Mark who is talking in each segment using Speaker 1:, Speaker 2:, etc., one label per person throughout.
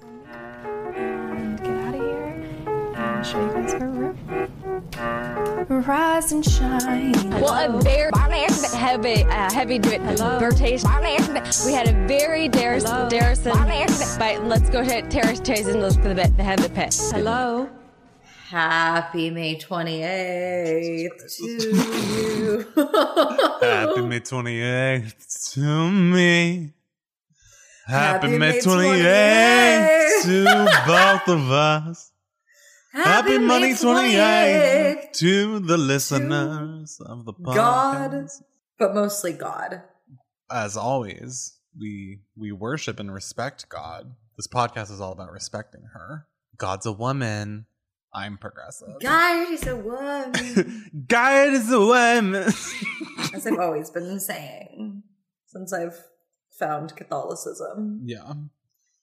Speaker 1: and get out of here and show you guys our room. Rise and shine.
Speaker 2: Well, a very heavy, uh, heavy rotation. We had a very Darris, Darrison, but let's go to Terrace Chase and look for the bit, the heavy pit. Hello.
Speaker 3: Happy May 28th to you.
Speaker 4: Happy May 28th to me. Happy,
Speaker 3: Happy
Speaker 4: May
Speaker 3: May
Speaker 4: 28th to both of us. Happy,
Speaker 3: May
Speaker 4: Money 28th
Speaker 3: 28th.
Speaker 4: to the listeners of the podcast.
Speaker 3: God, but mostly God.
Speaker 4: As always, we we worship and respect God. This podcast is all about respecting her. God's a woman. I'm progressive.
Speaker 3: God is a woman.
Speaker 4: God is a woman.
Speaker 3: As I've always been saying since I've found Catholicism
Speaker 4: yeah.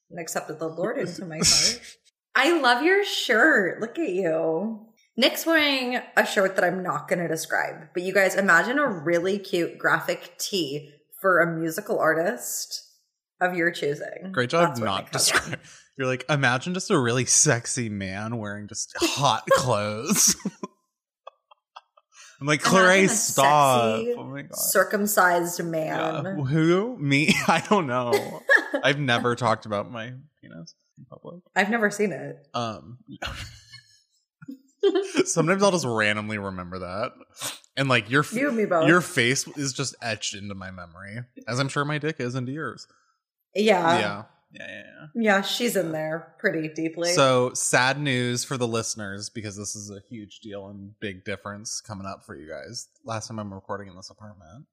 Speaker 3: and accepted the Lord into my heart. I love your shirt. Look at you. Nick's wearing a shirt that I'm not going to describe, but you guys imagine a really cute graphic tee for a musical artist of your choosing.
Speaker 4: Great job
Speaker 3: That's
Speaker 4: not
Speaker 3: Nick has on.
Speaker 4: describing. You're like, imagine just a really sexy man wearing just hot clothes. I'm like, Clarice, stop.
Speaker 3: sexy,
Speaker 4: Oh my god.
Speaker 3: Circumcised
Speaker 4: Yeah.
Speaker 3: man.
Speaker 4: Who? Me? I don't know. I've never talked about my penis in public.
Speaker 3: I've never seen it.
Speaker 4: Um sometimes I'll just randomly remember that. And like your
Speaker 3: You and me both.
Speaker 4: your face is just etched into my memory. As I'm sure my dick is into yours.
Speaker 3: yeah.
Speaker 4: yeah. Yeah, yeah, yeah.
Speaker 3: Yeah, she's in there pretty deeply.
Speaker 4: So sad news for the listeners because this is a huge deal and big difference coming up for you guys. Last time I'm recording in this apartment.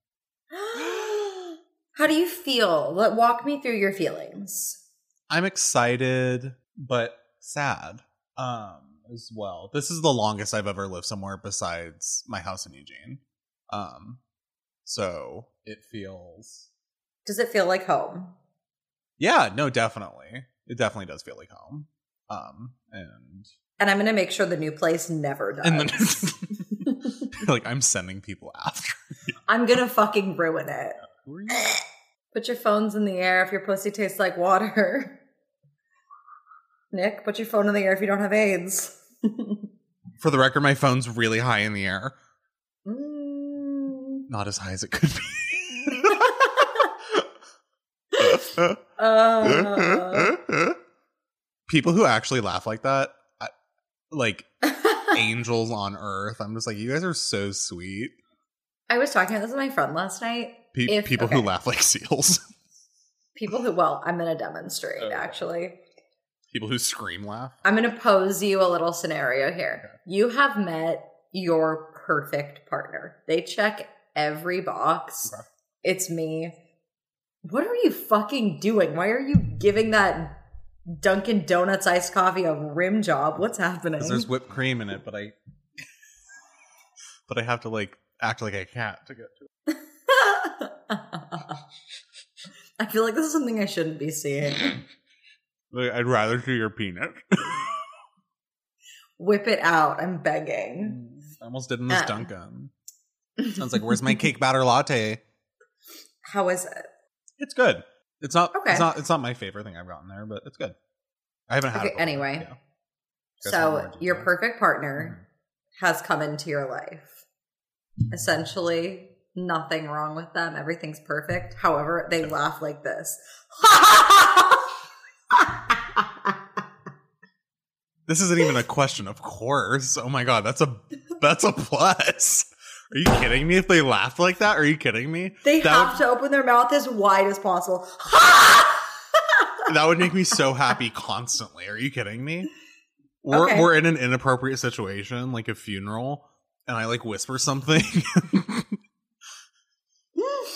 Speaker 3: How do you feel? Let walk me through your feelings.
Speaker 4: I'm excited but sad um as well. This is the longest I've ever lived somewhere besides my house in Eugene. Um so it feels
Speaker 3: Does it feel like home?
Speaker 4: Yeah, no, definitely. It definitely does feel like home. Um and
Speaker 3: And I'm gonna make sure the new place never does.
Speaker 4: and then like I'm sending people after.
Speaker 3: I'm gonna fucking ruin it.
Speaker 4: You?
Speaker 3: Put your phones in the air if your pussy tastes like water. Nick, put your phone in the air if you don't have AIDS.
Speaker 4: For the record, my phone's really high in the air.
Speaker 3: Mm.
Speaker 4: Not as high as it could be.
Speaker 3: Uh,
Speaker 4: People who actually laugh like that, I, like angels on earth. I'm just like, you guys are so sweet.
Speaker 3: I was talking about this with my friend last night.
Speaker 4: Pe-
Speaker 3: If-
Speaker 4: people who laugh like seals.
Speaker 3: People who, well, I'm gonna demonstrate
Speaker 4: Okay.
Speaker 3: actually.
Speaker 4: people who scream laugh.
Speaker 3: I'm going to pose you a little scenario here. You have met your perfect partner. They check every box.
Speaker 4: Okay.
Speaker 3: It's me. What are you fucking doing? Why are you giving that Dunkin' Donuts iced coffee a rim job? What's happening?
Speaker 4: There's whipped cream in it, but I, but I have to like act like a cat to get to it.
Speaker 3: I feel like this is something I shouldn't be seeing.
Speaker 4: Like, I'd rather see your peanut.
Speaker 3: Whip it out. I'm begging.
Speaker 4: I almost did in this
Speaker 3: Uh.
Speaker 4: Dunkin'. Sounds like, where's my cake batter latte?
Speaker 3: How is it?
Speaker 4: It's good. It's not.
Speaker 3: Okay.
Speaker 4: It's not. It's not my favorite thing I've gotten there, but it's good. I haven't had
Speaker 3: Okay,
Speaker 4: it. before,
Speaker 3: anyway.
Speaker 4: yeah. Guys want more
Speaker 3: So, your perfect partner mm-hmm. has come into your life. Essentially, nothing wrong with them. Everything's perfect. However, they laugh like this.
Speaker 4: This isn't even a question. Of course. Oh my god, that's a that's a plus. Are you kidding me? If they laughed like that, are you kidding me?
Speaker 3: they
Speaker 4: that
Speaker 3: have
Speaker 4: would,
Speaker 3: to open their mouth as wide as possible.
Speaker 4: that would make me so happy constantly. Are you kidding me? We're
Speaker 3: Okay.
Speaker 4: we're in an inappropriate situation, like a funeral, and I like whisper something.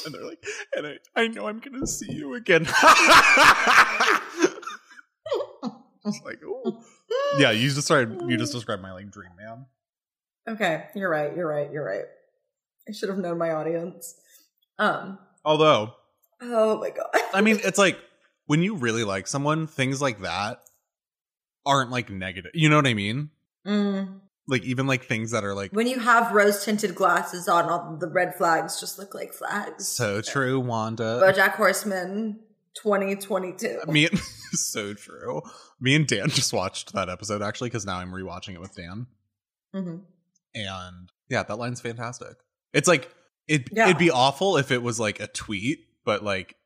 Speaker 4: and they're like, and I, I know I'm gonna see you again. It's like, ooh. Yeah, you just described you just described my like dream man.
Speaker 3: okay, you're right. You're right. You're right. I should have known my audience. Um.
Speaker 4: Although,
Speaker 3: Oh my god.
Speaker 4: I mean, it's like when you really like someone, things like that aren't like negative. You know what I mean?
Speaker 3: Mm.
Speaker 4: Like even like things that are like
Speaker 3: When you have rose tinted glasses on, all the red flags just look like flags.
Speaker 4: so true, Wanda.
Speaker 3: BoJack Horseman 2022.
Speaker 4: Me and so true. Me and Dan just watched that episode actually because now I'm rewatching it with Dan.
Speaker 3: hmm
Speaker 4: And yeah, that line's fantastic. It's like it
Speaker 3: Yeah.
Speaker 4: it'd be awful if it was like a tweet, but like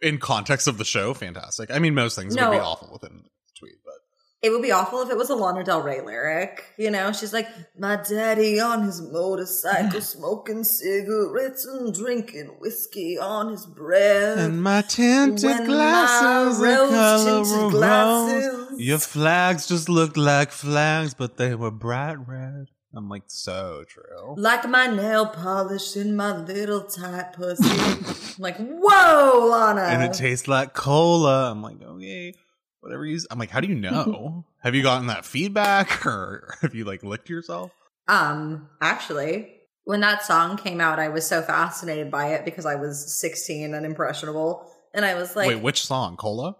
Speaker 4: in context of the show, fantastic. I mean most things
Speaker 3: No.
Speaker 4: would be awful within a tweet, but
Speaker 3: It would be awful if it was a Lana Del Rey lyric. You know, she's like, My daddy on his motorcycle, smoking cigarettes and drinking whiskey on his breath.
Speaker 4: And my tinted
Speaker 3: When my rose-tinted glasses-
Speaker 4: Your flags just looked like flags, but they were bright red. I'm like, so true.
Speaker 3: like my nail polish in my little tight pussy. I'm like, whoa, Lana.
Speaker 4: And it tastes like cola. I'm like, okay, whatever you. I'm like, how do you know? have you gotten that feedback, or have you like licked yourself?
Speaker 3: Um, actually, when that song came out, I was so fascinated by it because I was 16 and impressionable. And I was like,
Speaker 4: Wait, which song? Cola?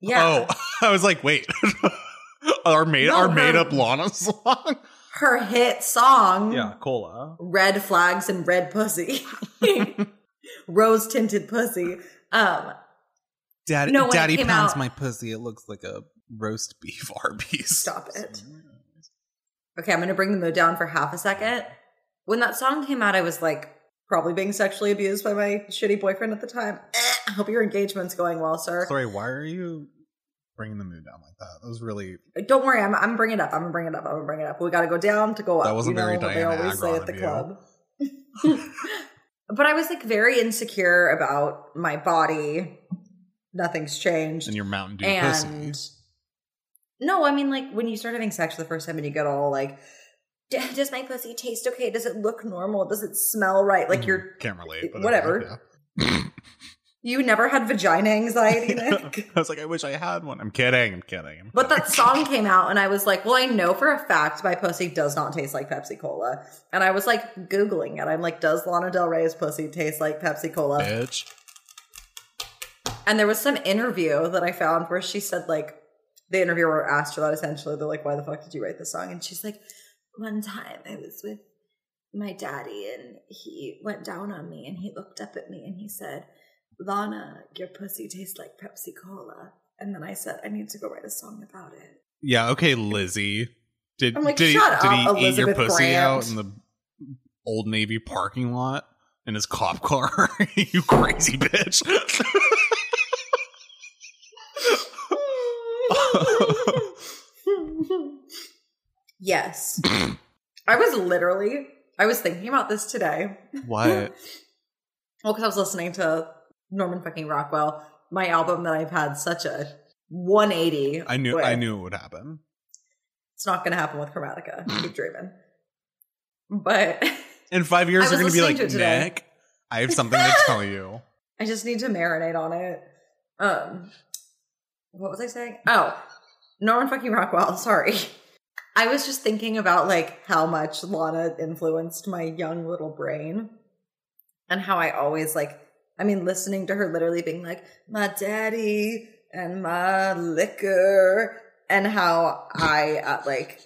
Speaker 3: yeah,
Speaker 4: Oh, I was like, wait, our made
Speaker 3: No,
Speaker 4: our
Speaker 3: her-
Speaker 4: made up Lana song.
Speaker 3: her hit song, Yeah,
Speaker 4: cola.
Speaker 3: Red Flags and Red Pussy, Rose Tinted Pussy. Um,
Speaker 4: Daddy,
Speaker 3: No,
Speaker 4: Daddy
Speaker 3: came
Speaker 4: pounds
Speaker 3: out-
Speaker 4: my pussy. It looks like a roast beef Arby's.
Speaker 3: Stop it. okay, I'm going to bring the mood down for half a second. When that song came out, I was like, probably being sexually abused by my shitty boyfriend at the time. Eh, I hope your engagement's going well, sir.
Speaker 4: Sorry, why are you bringing the mood down like that? That was really
Speaker 3: Don't worry, I'm I'm bringing it up. I'm gonna bring it up. I'm gonna bring it up. We got to go down to go up.
Speaker 4: That wasn't
Speaker 3: you know
Speaker 4: very
Speaker 3: what they always say at the club. but I was like very insecure about my body. Nothing's changed.
Speaker 4: And your Mountain Dew
Speaker 3: and
Speaker 4: pussy.
Speaker 3: no, I mean like when you start having sex for the first time and you get all like, does my pussy taste okay? Does it look normal? Does it smell right? Like mm-hmm. you're
Speaker 4: can't relate, but
Speaker 3: whatever.
Speaker 4: yeah.
Speaker 3: you never had vagina anxiety, Nick.
Speaker 4: I was like, I wish I had one. I'm kidding. I'm kidding. I'm
Speaker 3: But
Speaker 4: kidding.
Speaker 3: that song came out, and I was like, well, I know for a fact my pussy does not taste like Pepsi Cola. And I was like, Googling it. I'm like, does Lana Del Rey's pussy taste like Pepsi Cola?
Speaker 4: bitch.
Speaker 3: And there was some interview that I found where she said, like, the interviewer asked her that essentially. They're like, why the fuck did you write this song? And she's like, one time I was with my daddy, and he went down on me, and he looked up at me, and he said, Lana, your pussy tastes like Pepsi Cola. And then I said, I need to go write a song about it.
Speaker 4: Yeah, okay, Lizzie. Did
Speaker 3: I'm like,
Speaker 4: did, he,
Speaker 3: shut
Speaker 4: did
Speaker 3: up,
Speaker 4: he eat your pussy
Speaker 3: Grant.
Speaker 4: out in the old Navy parking lot in his cop car? you crazy bitch.
Speaker 3: yes. I was literally, I was thinking about this today.
Speaker 4: what?
Speaker 3: Well, because I was listening to Norman fucking Rockwell, my album that I've had such a 180.
Speaker 4: I knew
Speaker 3: with.
Speaker 4: I knew it would happen.
Speaker 3: It's not going to happen with Chromatica. Keep dreaming. But
Speaker 4: In five years, you're gonna be like,
Speaker 3: to.
Speaker 4: Nick, I have something to tell you.
Speaker 3: I just need to marinate on it. Um, what was I saying? Oh, Norman fucking Rockwell. Sorry. I was just thinking about like how much Lana influenced my young little brain and how I always like, I mean, listening to her literally being like, my daddy and my liquor, and how I, at like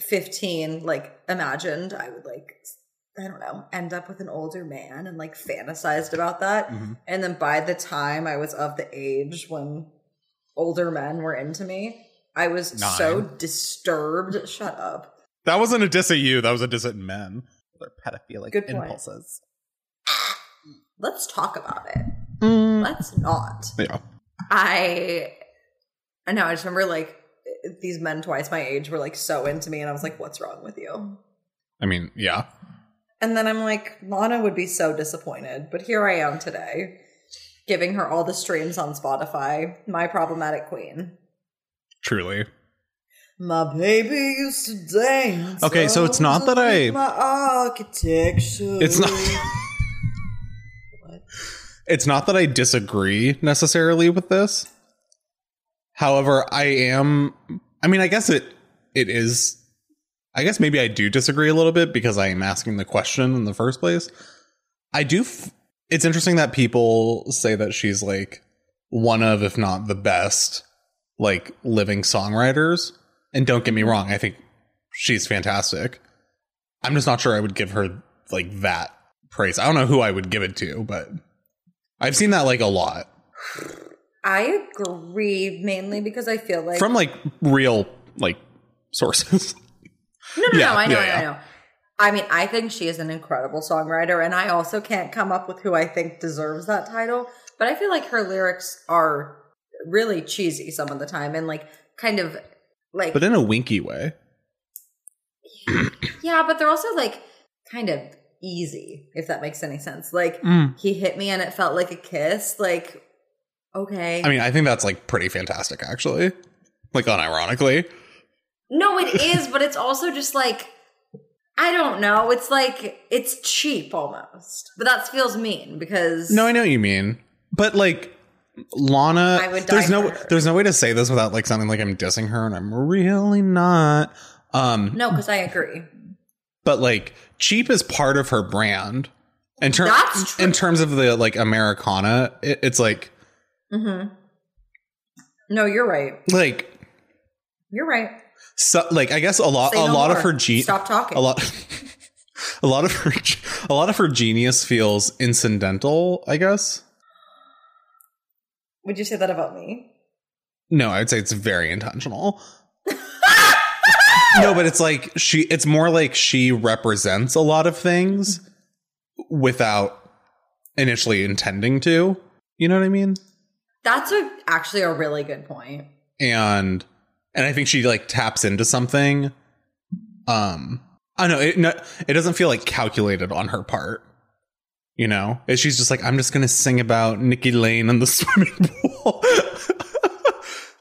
Speaker 3: 15, like imagined I would like, I don't know, end up with an older man and like fantasized about that.
Speaker 4: Mhm.
Speaker 3: And then by the time I was of the age when older men were into me, I was so disturbed. Shut up.
Speaker 4: That wasn't a diss at you. That was a diss at men. Their pedophilic
Speaker 3: Good point. Let's talk about it. Mm. Let's not.
Speaker 4: Yeah.
Speaker 3: I I know, I just remember like these men twice my age were like so into me and I was like, what's wrong with you?
Speaker 4: I mean, yeah.
Speaker 3: And then I'm like, Lana would be so disappointed. But here I am today, giving her all the streams on Spotify, my problematic queen.
Speaker 4: Truly.
Speaker 3: My baby used to dance.
Speaker 4: Okay, so it's not that I-
Speaker 3: My architecture.
Speaker 4: It's not. It's not that I disagree necessarily with this. However, I am I mean, I guess it it is I guess maybe I do disagree a little bit because I am asking the question in the first place. I do f- it's interesting that people say that she's like one of if not the best like living songwriters. And don't get me wrong, I think she's fantastic. I'm just not sure I would give her like that praise. I don't know who I would give it to, but I've seen that like a lot.
Speaker 3: I agree mainly because I feel like
Speaker 4: From like real like sources.
Speaker 3: No, no,
Speaker 4: Yeah,
Speaker 3: no. I know,
Speaker 4: yeah,
Speaker 3: I know,
Speaker 4: yeah.
Speaker 3: I know. I mean, I think she is an incredible songwriter, and I also can't come up with who I think deserves that title. But I feel like her lyrics are really cheesy some of the time, and like kind of like
Speaker 4: but in a winky way.
Speaker 3: yeah, but they're also like kind of easy, if that makes any sense. Like
Speaker 4: Mm.
Speaker 3: he hit me and it felt like a kiss. Like okay,
Speaker 4: I mean, I think that's like pretty fantastic actually. Like unironically.
Speaker 3: no, it is, but it's also just like. I don't know. It's like it's cheap almost, but that feels mean because
Speaker 4: No, I know what you mean. But like Lana
Speaker 3: I would
Speaker 4: there's
Speaker 3: die
Speaker 4: no
Speaker 3: her.
Speaker 4: there's no way to say this without like sounding like I'm dissing her and I'm really not. Um
Speaker 3: No, because I agree.
Speaker 4: But like cheap is part of her brand. In, ter-
Speaker 3: That's true.
Speaker 4: in terms of the like Americana, it, it's like
Speaker 3: Mm-hmm. No, you're right.
Speaker 4: like
Speaker 3: You're right.
Speaker 4: so like I guess a lot
Speaker 3: Say
Speaker 4: a
Speaker 3: no
Speaker 4: lot of her ge-
Speaker 3: Stop talking.
Speaker 4: a lot a lot of her a lot of her genius feels incidental, I guess.
Speaker 3: Would you say that about me?
Speaker 4: No, I'd say it's very intentional. no, but it's like she it's more like she represents a lot of things without initially intending to. You know what I mean?
Speaker 3: That's a, actually a really good point.
Speaker 4: And and I think she like taps into something um I don't know, it no, it doesn't feel like calculated on her part. You know? She's just like I'm just going to sing about Nikki Lane and the swimming pool.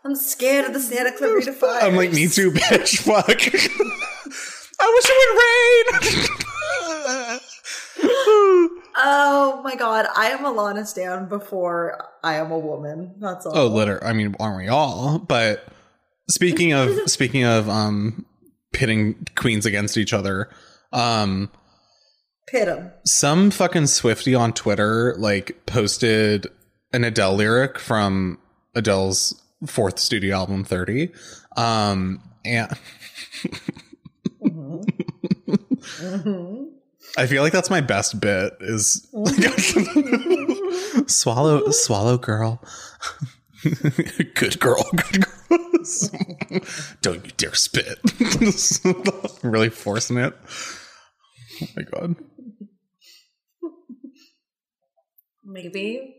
Speaker 3: I'm scared of the Santa Clarita Fires.
Speaker 4: I'm like, me too, bitch. Fuck. I wish it would rain.
Speaker 3: Oh my god, I am a Lana Stan before I am a woman. That's all.
Speaker 4: oh, liter. I mean, aren't we all? But speaking of speaking of um pitting queens against each other, um,
Speaker 3: Pit him.
Speaker 4: some fucking Swiftie on Twitter like posted an Adele lyric from Adele's fourth studio album, Thirty. Um, and I feel like that's my best bit is swallow swallow girl. good girl, good girl. Don't you dare spit. really forcing it. Oh my god.
Speaker 3: Maybe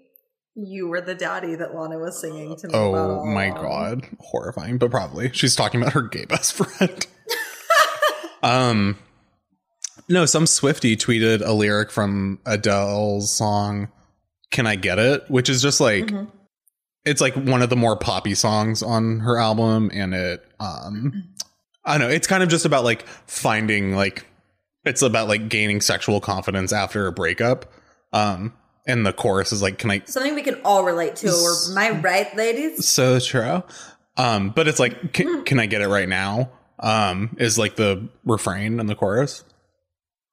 Speaker 3: you were the daddy that Lana was singing to me
Speaker 4: Oh my god. Horrifying, but probably. She's talking about her gay best friend. um no, some Swiftie tweeted a lyric from Adele's song Can I Get It? Which is just like
Speaker 3: Mhm.
Speaker 4: it's like one of the more poppy songs on her album and it um I don't know, it's kind of just about like finding like it's about like gaining sexual confidence after a breakup. Um and the chorus is like can I
Speaker 3: Something we can all relate to. Or am I right, ladies?
Speaker 4: so true. Um, but it's like, can, can I get it right now? Um, is like the refrain and the chorus,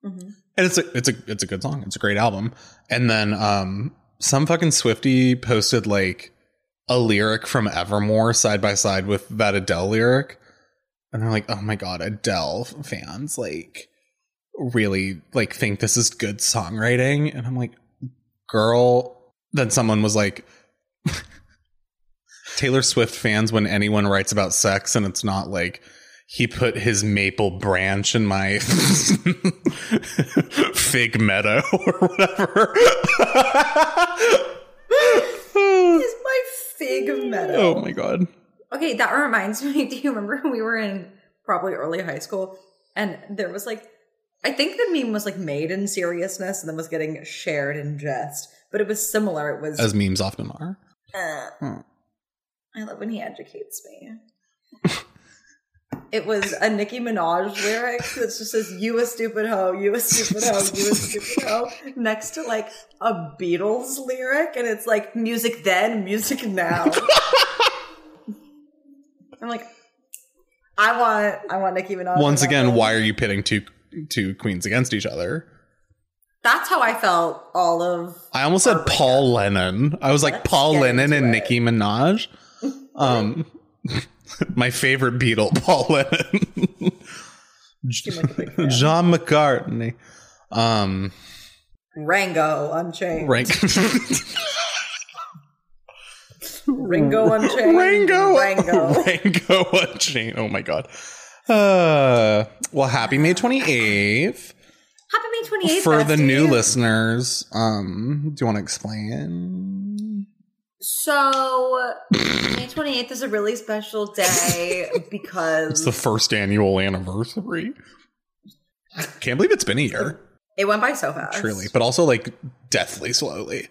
Speaker 3: Mhm.
Speaker 4: and it's a it's a it's a good song. It's a great album. And then um, some fucking Swiftie posted like a lyric from Evermore side by side with that Adele lyric, and they're like, oh my god, Adele fans like really like think this is good songwriting, and I'm like, girl. Then someone was like. Taylor Swift fans when anyone writes about sex and it's not like he put his maple branch in my fig meadow or whatever.
Speaker 3: Is my fig meadow.
Speaker 4: oh my god.
Speaker 3: Okay, that reminds me. Do you remember when we were in probably early high school and there was like, I think the meme was like made in seriousness and then was getting shared in jest, but it was similar. It was,
Speaker 4: As memes often are.
Speaker 3: uh,
Speaker 4: Hmm.
Speaker 3: I love when he educates me. it was a Nicki Minaj lyric that just says, You a stupid hoe, you a stupid hoe, you a stupid hoe, next to like a Beatles lyric, and it's like music then, music now. I'm like, I want, I want Nicki Minaj.
Speaker 4: Once again, why are you pitting two two queens against each other?
Speaker 3: That's how I felt all of.
Speaker 4: I almost said. Paul Lennon. I was like
Speaker 3: Let's
Speaker 4: Paul Lennon and
Speaker 3: it.
Speaker 4: Nicki Minaj. Um my favorite Beatle, Paul Lennon.
Speaker 3: Like a big fan.
Speaker 4: John McCartney. Um
Speaker 3: Rango Unchained.
Speaker 4: rank
Speaker 3: Ringo Unchained.
Speaker 4: Rango.
Speaker 3: Rango.
Speaker 4: Rango Unchained. Oh my god. Uh, well, happy May 28th.
Speaker 3: Happy May 28th.
Speaker 4: For the new listeners, um, do you want to explain?
Speaker 3: So, May 28th is a really special day because
Speaker 4: It's the first annual anniversary. Can't believe it's been a year,
Speaker 3: it went by so fast.
Speaker 4: truly, but also like deathly slowly.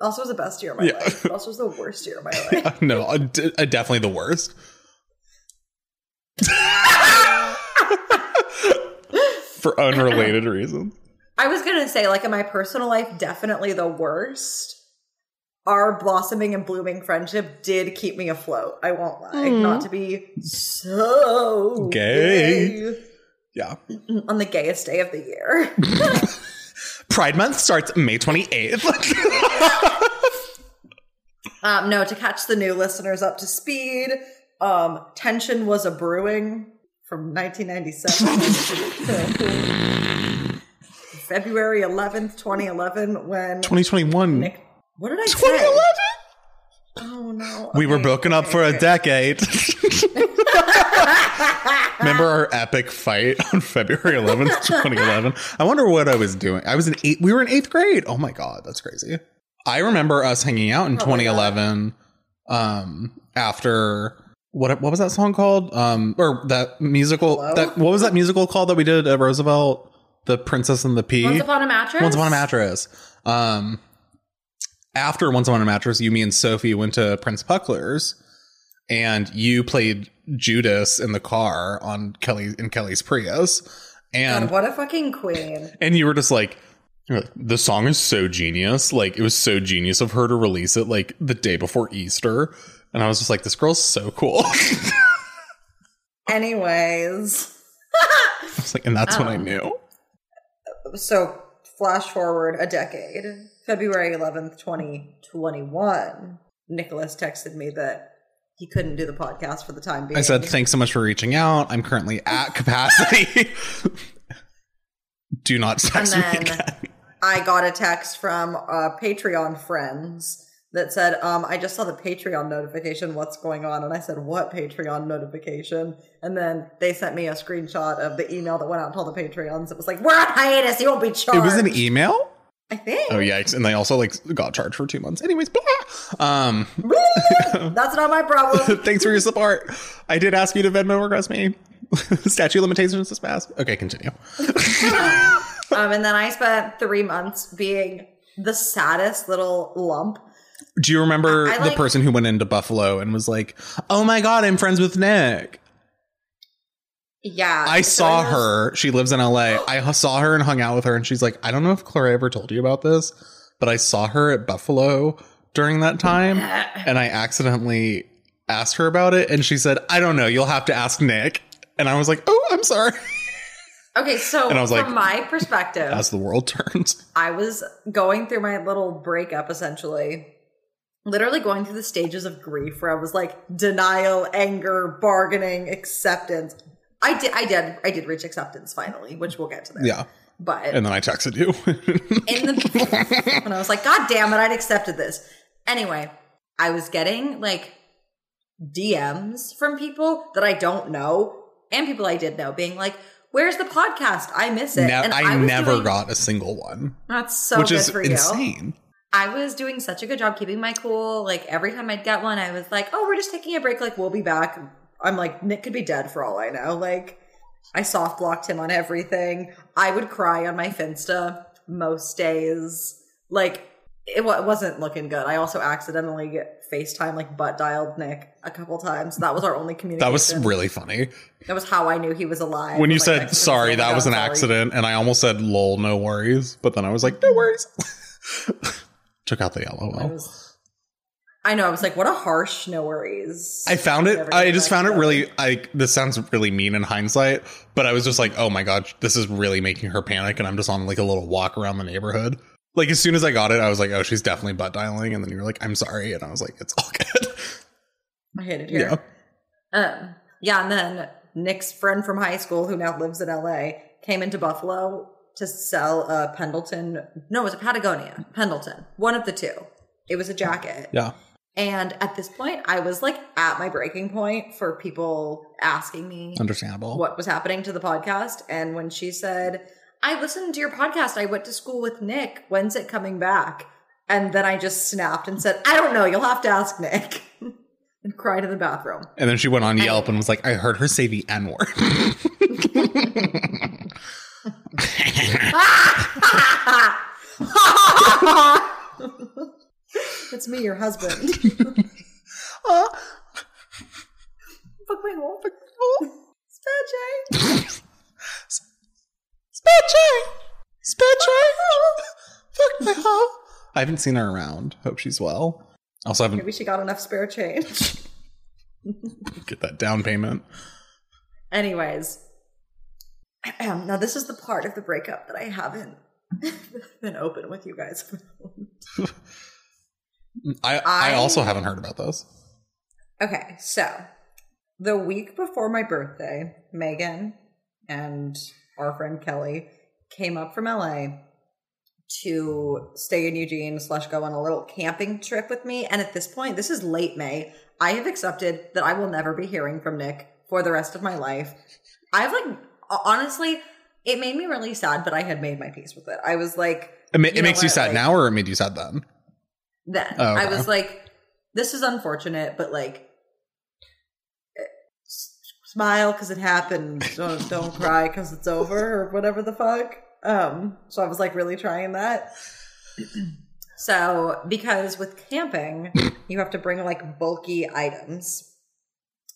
Speaker 3: Also was the best year of my
Speaker 4: Yeah.
Speaker 3: life. Also was the worst year of my life.
Speaker 4: no, uh, uh, definitely the worst. For unrelated reasons.
Speaker 3: I was gonna say, like in my personal life, definitely the worst. Our blossoming and blooming friendship did keep me afloat. I won't lie. Not to be so
Speaker 4: Gay.
Speaker 3: gay
Speaker 4: Yeah.
Speaker 3: on the gayest day of the year.
Speaker 4: Pride Month starts May 28th.
Speaker 3: Um, no, to catch the new listeners up to speed, um, tension was a brewing from 1997 February 11th, 2011, when
Speaker 4: 2021.
Speaker 3: Nick. What did I
Speaker 4: 2011?
Speaker 3: say? Oh no.
Speaker 4: We were
Speaker 3: Okay,
Speaker 4: broken up
Speaker 3: okay,
Speaker 4: for a decade. Remember our epic fight on February 11th, 2011? I wonder what I was doing. I was in eight. We were in eighth grade. Oh my god, that's crazy. I remember us hanging out in
Speaker 3: Probably
Speaker 4: 2011. Um, after what? What was that song called? Um, or that musical?
Speaker 3: Hello?
Speaker 4: That what was that musical called that we did at Roosevelt? The Princess and the Pea.
Speaker 3: Once upon a mattress.
Speaker 4: Once Upon a Mattress. Um, after Once Upon a Mattress, you, me, and Sophie went to Prince Puckler's, and you played Judas in the car on Kelly in Kelly's Prius, and
Speaker 3: God, what a fucking queen.
Speaker 4: and you were just like. like, The song is so genius. Like it was so genius of her to release it like the day before Easter. And I was just like, this girl's so cool.
Speaker 3: Anyways.
Speaker 4: I was like, and that's when I
Speaker 3: Um,
Speaker 4: knew.
Speaker 3: so flash forward a decade, February 11th, 2021. Nicholas texted me that he couldn't do the podcast for the time being.
Speaker 4: I said, thanks so much for reaching out. I'm currently at capacity. Do not text
Speaker 3: And
Speaker 4: me again.
Speaker 3: I got a text from uh, Patreon friends that said, um, I just saw the Patreon notification. What's going on? And I said, What Patreon notification? And then they sent me a screenshot of the email that went out to all the Patreons. It was like, We're on hiatus. You won't be charged.
Speaker 4: It was an email?
Speaker 3: I think.
Speaker 4: Oh yikes! And they also like got charged for two months. Anyways, blah. Um,
Speaker 3: That's not my problem.
Speaker 4: thanks for your support. I did ask you to Venmo request me. Statue limitations is passed. Okay, continue.
Speaker 3: um, and then I spent three months being the saddest little lump.
Speaker 4: Do you remember
Speaker 3: I- I
Speaker 4: the person who went into Buffalo and was like, "Oh my god, I'm friends with Nick."
Speaker 3: Yeah.
Speaker 4: I
Speaker 3: so
Speaker 4: saw
Speaker 3: was-
Speaker 4: her. She lives in LA. I saw her and hung out with her, and she's like, "I don't know if Clara ever told you about this, but I saw her at Buffalo during that time, and I accidentally asked her about it, and she said, "I don't know. You'll have to ask Nick." And I was like, "Oh, I'm sorry."
Speaker 3: Okay, so
Speaker 4: And I was
Speaker 3: from
Speaker 4: like-
Speaker 3: my perspective,
Speaker 4: As the world turns,
Speaker 3: I was going through my little breakup essentially. Literally going through the stages of grief where I was like denial, anger, bargaining, acceptance. I did I did I did reach acceptance finally, which we'll get to there.
Speaker 4: yeah.
Speaker 3: But
Speaker 4: And then I texted you.
Speaker 3: in the when I was like, God damn it, I'd accepted this. Anyway, I was getting like DMs from people that I don't know and people I did know being like, Where's the podcast? I miss it.
Speaker 4: Ne-
Speaker 3: and
Speaker 4: I,
Speaker 3: was
Speaker 4: never
Speaker 3: doing-
Speaker 4: got a single one,
Speaker 3: That's so
Speaker 4: which
Speaker 3: good
Speaker 4: is
Speaker 3: for you. I was doing such a good job keeping my cool. Like every time I'd get one, I was like, "Oh, we're just taking a break. Like we'll be back." I'm like, Nick could be dead for all I know. Like I soft blocked him on everything. I would cry on my Finsta most days. Like it, it wasn't looking good. I also accidentally get FaceTime like butt dialed Nick a couple times. That was our only communication.
Speaker 4: That was really funny.
Speaker 3: that was how I knew he was alive.
Speaker 4: when you
Speaker 3: Was,
Speaker 4: said
Speaker 3: like,
Speaker 4: sorry
Speaker 3: "Oh
Speaker 4: that was an
Speaker 3: sorry."
Speaker 4: accident and i almost said lol no worries but then i was like no worries took out the
Speaker 3: I
Speaker 4: lol
Speaker 3: was. I know. I was like, "What a harsh no worries."
Speaker 4: i found it i just found it really i this sounds really mean in hindsight but i was just like oh my god this is really making her panic and i'm just on like a little walk around the neighborhood like as soon as i got it i was like oh she's definitely butt dialing and then you were like i'm sorry and i was like it's all good
Speaker 3: I hate it here.
Speaker 4: yeah
Speaker 3: Um, yeah, and then Nick's friend from high school, who now lives in LA, came into Buffalo to sell a Pendleton. No, it was a Patagonia. Pendleton. One of the two. It was a jacket.
Speaker 4: yeah
Speaker 3: And at this point, I was like at my breaking point for people asking me
Speaker 4: Understandable.
Speaker 3: what was happening to the podcast. And when she said, I listened to your podcast, I went to school with Nick. When's it coming back? And then I just snapped and said, I don't know. You'll have to ask Nick. and cried in the bathroom.
Speaker 4: And then she went on Yelp and was like, I heard her say the N word.
Speaker 3: it's me, your husband. Fuck my hole. Spatchay.
Speaker 4: Spatchay! Spatchay! Fuck my hoe. I haven't seen her around. Hope she's well. Also haven't
Speaker 3: Maybe she got enough spare change.
Speaker 4: get that down payment.
Speaker 3: Anyways, now this is the part of the breakup that I haven't been open with you guys.
Speaker 4: I, I
Speaker 3: I-
Speaker 4: also haven't heard about this.
Speaker 3: okay, so the week before my birthday, Megan and our friend Kelly came up from LA to stay in Eugene slash go on a little camping trip with me. And at this point, this is late May. I have accepted that I will never be hearing from Nick for the rest of my life. I've like honestly, it made me really sad, but I had made my peace with it. I was like,
Speaker 4: It, ma- it makes you sad
Speaker 3: like-
Speaker 4: now or it made you sad then?
Speaker 3: then
Speaker 4: Oh,
Speaker 3: I was like, this is unfortunate, but like, smile because it happened. Don't don't cry because it's over or whatever the fuck. Um, so I was like really trying that. so because with camping, you have to bring like bulky items.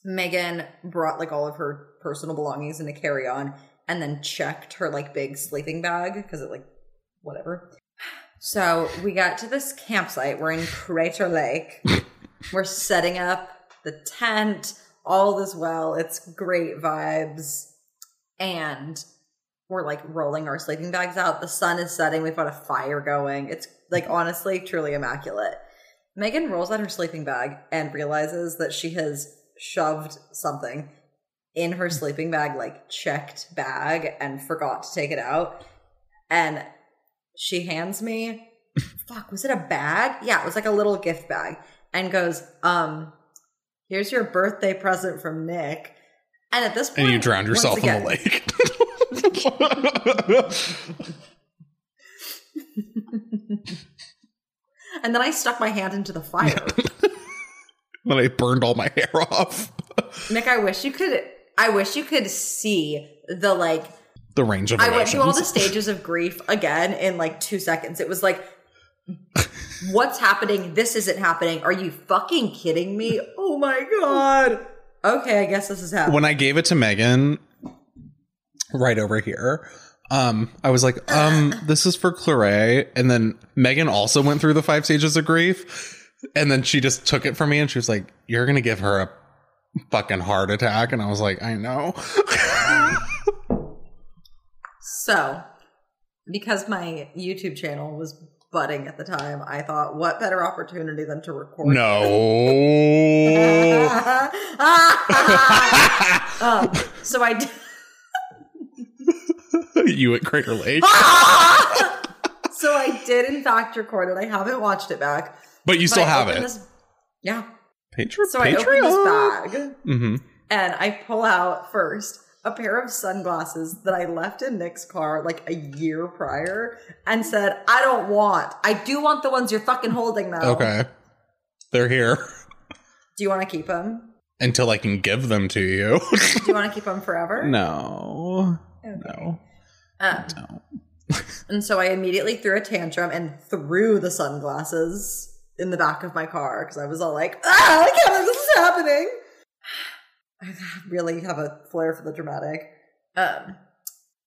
Speaker 3: Megan brought like all of her personal belongings in a carry on and then checked her like big sleeping bag because it like whatever. So we got to this campsite. We're in Crater Lake. We're setting up the tent. All is well. It's great vibes. And we're like rolling our sleeping bags out. The sun is setting. We've got a fire going. It's like honestly, truly immaculate. Megan rolls out her sleeping bag and realizes that she has shoved something in her sleeping bag, like checked bag, and forgot to take it out. And she hands me fuck was it a bag yeah it was like a little gift bag and goes um here's your birthday present from nick and at this point
Speaker 4: And you drowned yourself in the lake.
Speaker 3: and then i stuck my hand into the fire
Speaker 4: when I burned all my hair off.
Speaker 3: nick i wish you could i wish you could see the like
Speaker 4: The range of
Speaker 3: I went through all the stages of grief again in like two seconds. It was like, what's happening? This isn't happening. Are you fucking kidding me? Oh my god. Okay, I guess this is happening.
Speaker 4: when I gave it to Megan, right over here, um, I was like, um, this is for Claret. And then Megan also went through the five stages of grief. And then she just took it from me and she was like, You're gonna give her a fucking heart attack. And I was like, I know.
Speaker 3: So, because my YouTube channel was budding at the time, I thought, what better opportunity than to record?
Speaker 4: no.
Speaker 3: um, so I. d-
Speaker 4: you at Crater Lake.
Speaker 3: so I did in fact record it. I haven't watched it back.
Speaker 4: But you still
Speaker 3: I
Speaker 4: have it.
Speaker 3: this- yeah.
Speaker 4: Patreon.
Speaker 3: So I opened this bag.
Speaker 4: hmm
Speaker 3: and I pull out first a pair of sunglasses that I left in Nick's car like a year prior and said, I don't want. I do want the ones you're fucking holding though.
Speaker 4: Okay. They're here
Speaker 3: Do you want to keep them?
Speaker 4: until I can give them to you.
Speaker 3: Do you want to keep them forever?
Speaker 4: no.
Speaker 3: Okay.
Speaker 4: No.
Speaker 3: Um,
Speaker 4: No.
Speaker 3: and so I immediately threw a tantrum and threw the sunglasses in the back of my car because I was all like, ah, I can't believe this is happening. I really have a flair for the dramatic. Um,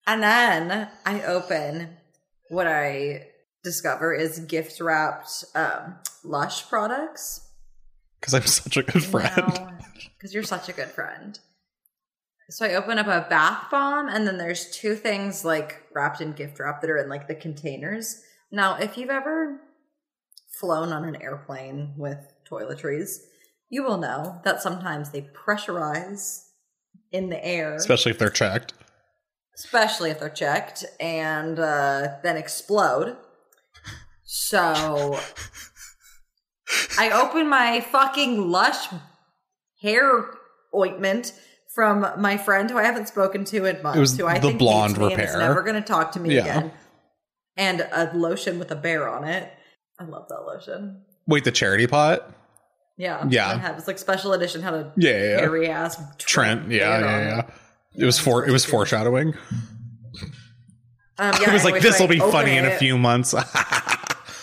Speaker 3: and then I open what I discover is gift wrapped um, Lush products.
Speaker 4: Because I'm such a good friend.
Speaker 3: Because you're such a good friend. So I open up a bath bomb, and then there's two things like wrapped in gift wrap that are in like the containers. Now, if you've ever flown on an airplane with toiletries, you will know that sometimes they pressurize in the air,
Speaker 4: Especially if they're checked.
Speaker 3: especially if they're checked, and uh, then explode. So I open my fucking lush hair ointment from my friend who I haven't spoken to in months.
Speaker 4: It was
Speaker 3: who I
Speaker 4: the
Speaker 3: think
Speaker 4: blonde
Speaker 3: and is never going to talk to me
Speaker 4: Yeah.
Speaker 3: again. And a lotion with a bear on it. I love that lotion.
Speaker 4: Wait, the charity pot?
Speaker 3: Yeah,
Speaker 4: Yeah.
Speaker 3: It had, was like special edition. Had a
Speaker 4: Yeah, yeah, yeah.
Speaker 3: hairy ass
Speaker 4: Trent. Yeah, yeah,
Speaker 3: it.
Speaker 4: yeah. It was for it was foreshadowing.
Speaker 3: Um, yeah,
Speaker 4: it was like this will be funny in a few months.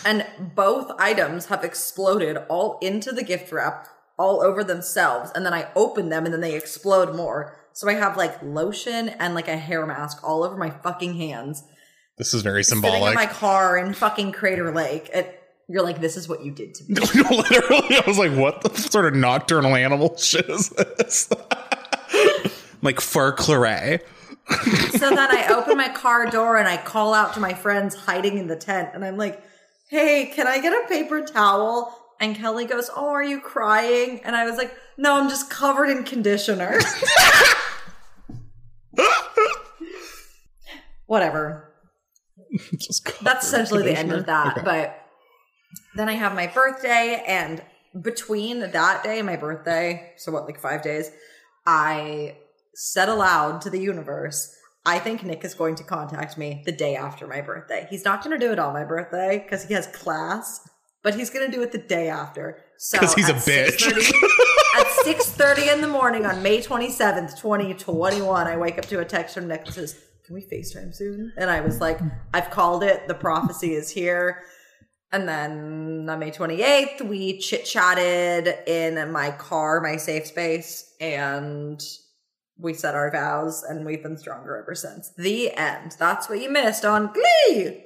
Speaker 3: And both items have exploded all into the gift wrap, all over themselves. And then I open them and then they explode more. So I have like lotion and like a hair mask all over my fucking hands.
Speaker 4: this is very
Speaker 3: Sitting in
Speaker 4: symbolic.
Speaker 3: my car in fucking Crater Lake. And you're like, this is what you did to me.
Speaker 4: Literally, I was like, "What the sort of nocturnal animal shit is this?" like fur claret.
Speaker 3: so then I open my car door and I call out to my friends hiding in the tent. And I'm like, hey, can I get a paper towel? And Kelly goes, oh, are you crying? And I was like, no, I'm just covered in conditioner. Whatever. That's essentially the end of that.
Speaker 4: Okay.
Speaker 3: But then I have my birthday, and between that day and my birthday, so what, like five days, I said aloud to the universe, I think Nick is going to contact me the day after my birthday. He's not going to do it on my birthday because he has class, but he's going to do it the day after. So
Speaker 4: 'Cause he's a bitch.
Speaker 3: 6:30 at 6.30 in the morning on May 27th, 2021, I wake up to a text from Nick that says, can we FaceTime soon? And I was like, I've called it. The prophecy is here. And then on May 28th, we chit chatted in my car, my safe space, and we said our vows, and we've been stronger ever since. The end. That's what you missed on Glee.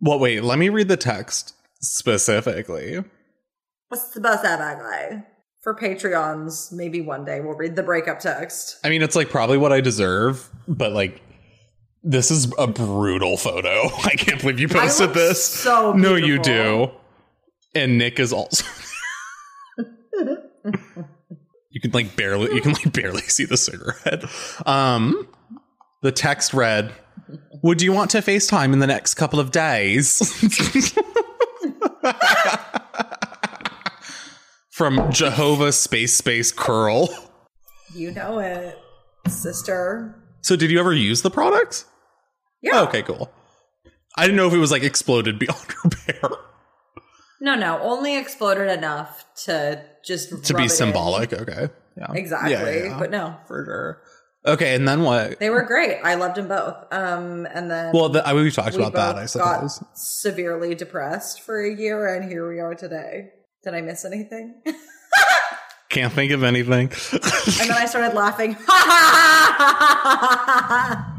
Speaker 4: Well, wait. Let me read the text specifically.
Speaker 3: What's the best ever guy? For Patreons, maybe one day we'll read the breakup text.
Speaker 4: I mean, it's like probably what I deserve, but like, this is a brutal photo. I can't believe you posted this.
Speaker 3: so beautiful.
Speaker 4: no, you do. And Nick is also. you can like barely, you can like barely see the cigarette. Um, the text read, "Would you want to FaceTime in the next couple of days?" From Jehovah Space Space Curl.
Speaker 3: You know it, sister.
Speaker 4: So, did you ever use the products?
Speaker 3: Yeah.
Speaker 4: Okay, cool. I didn't know if it was like exploded beyond repair
Speaker 3: No, no, only exploded enough to just
Speaker 4: to be
Speaker 3: it in.
Speaker 4: symbolic. Okay, yeah,
Speaker 3: Exactly,
Speaker 4: Yeah, yeah,
Speaker 3: but no,
Speaker 4: for sure. Okay, and then what?
Speaker 3: they were great. I loved them both. Um, and then
Speaker 4: Well, the, I we talked
Speaker 3: we
Speaker 4: about that. I suppose.
Speaker 3: severely depressed for a year, and here we are today. Did I miss anything?
Speaker 4: Can't think of anything.
Speaker 3: and then I started laughing.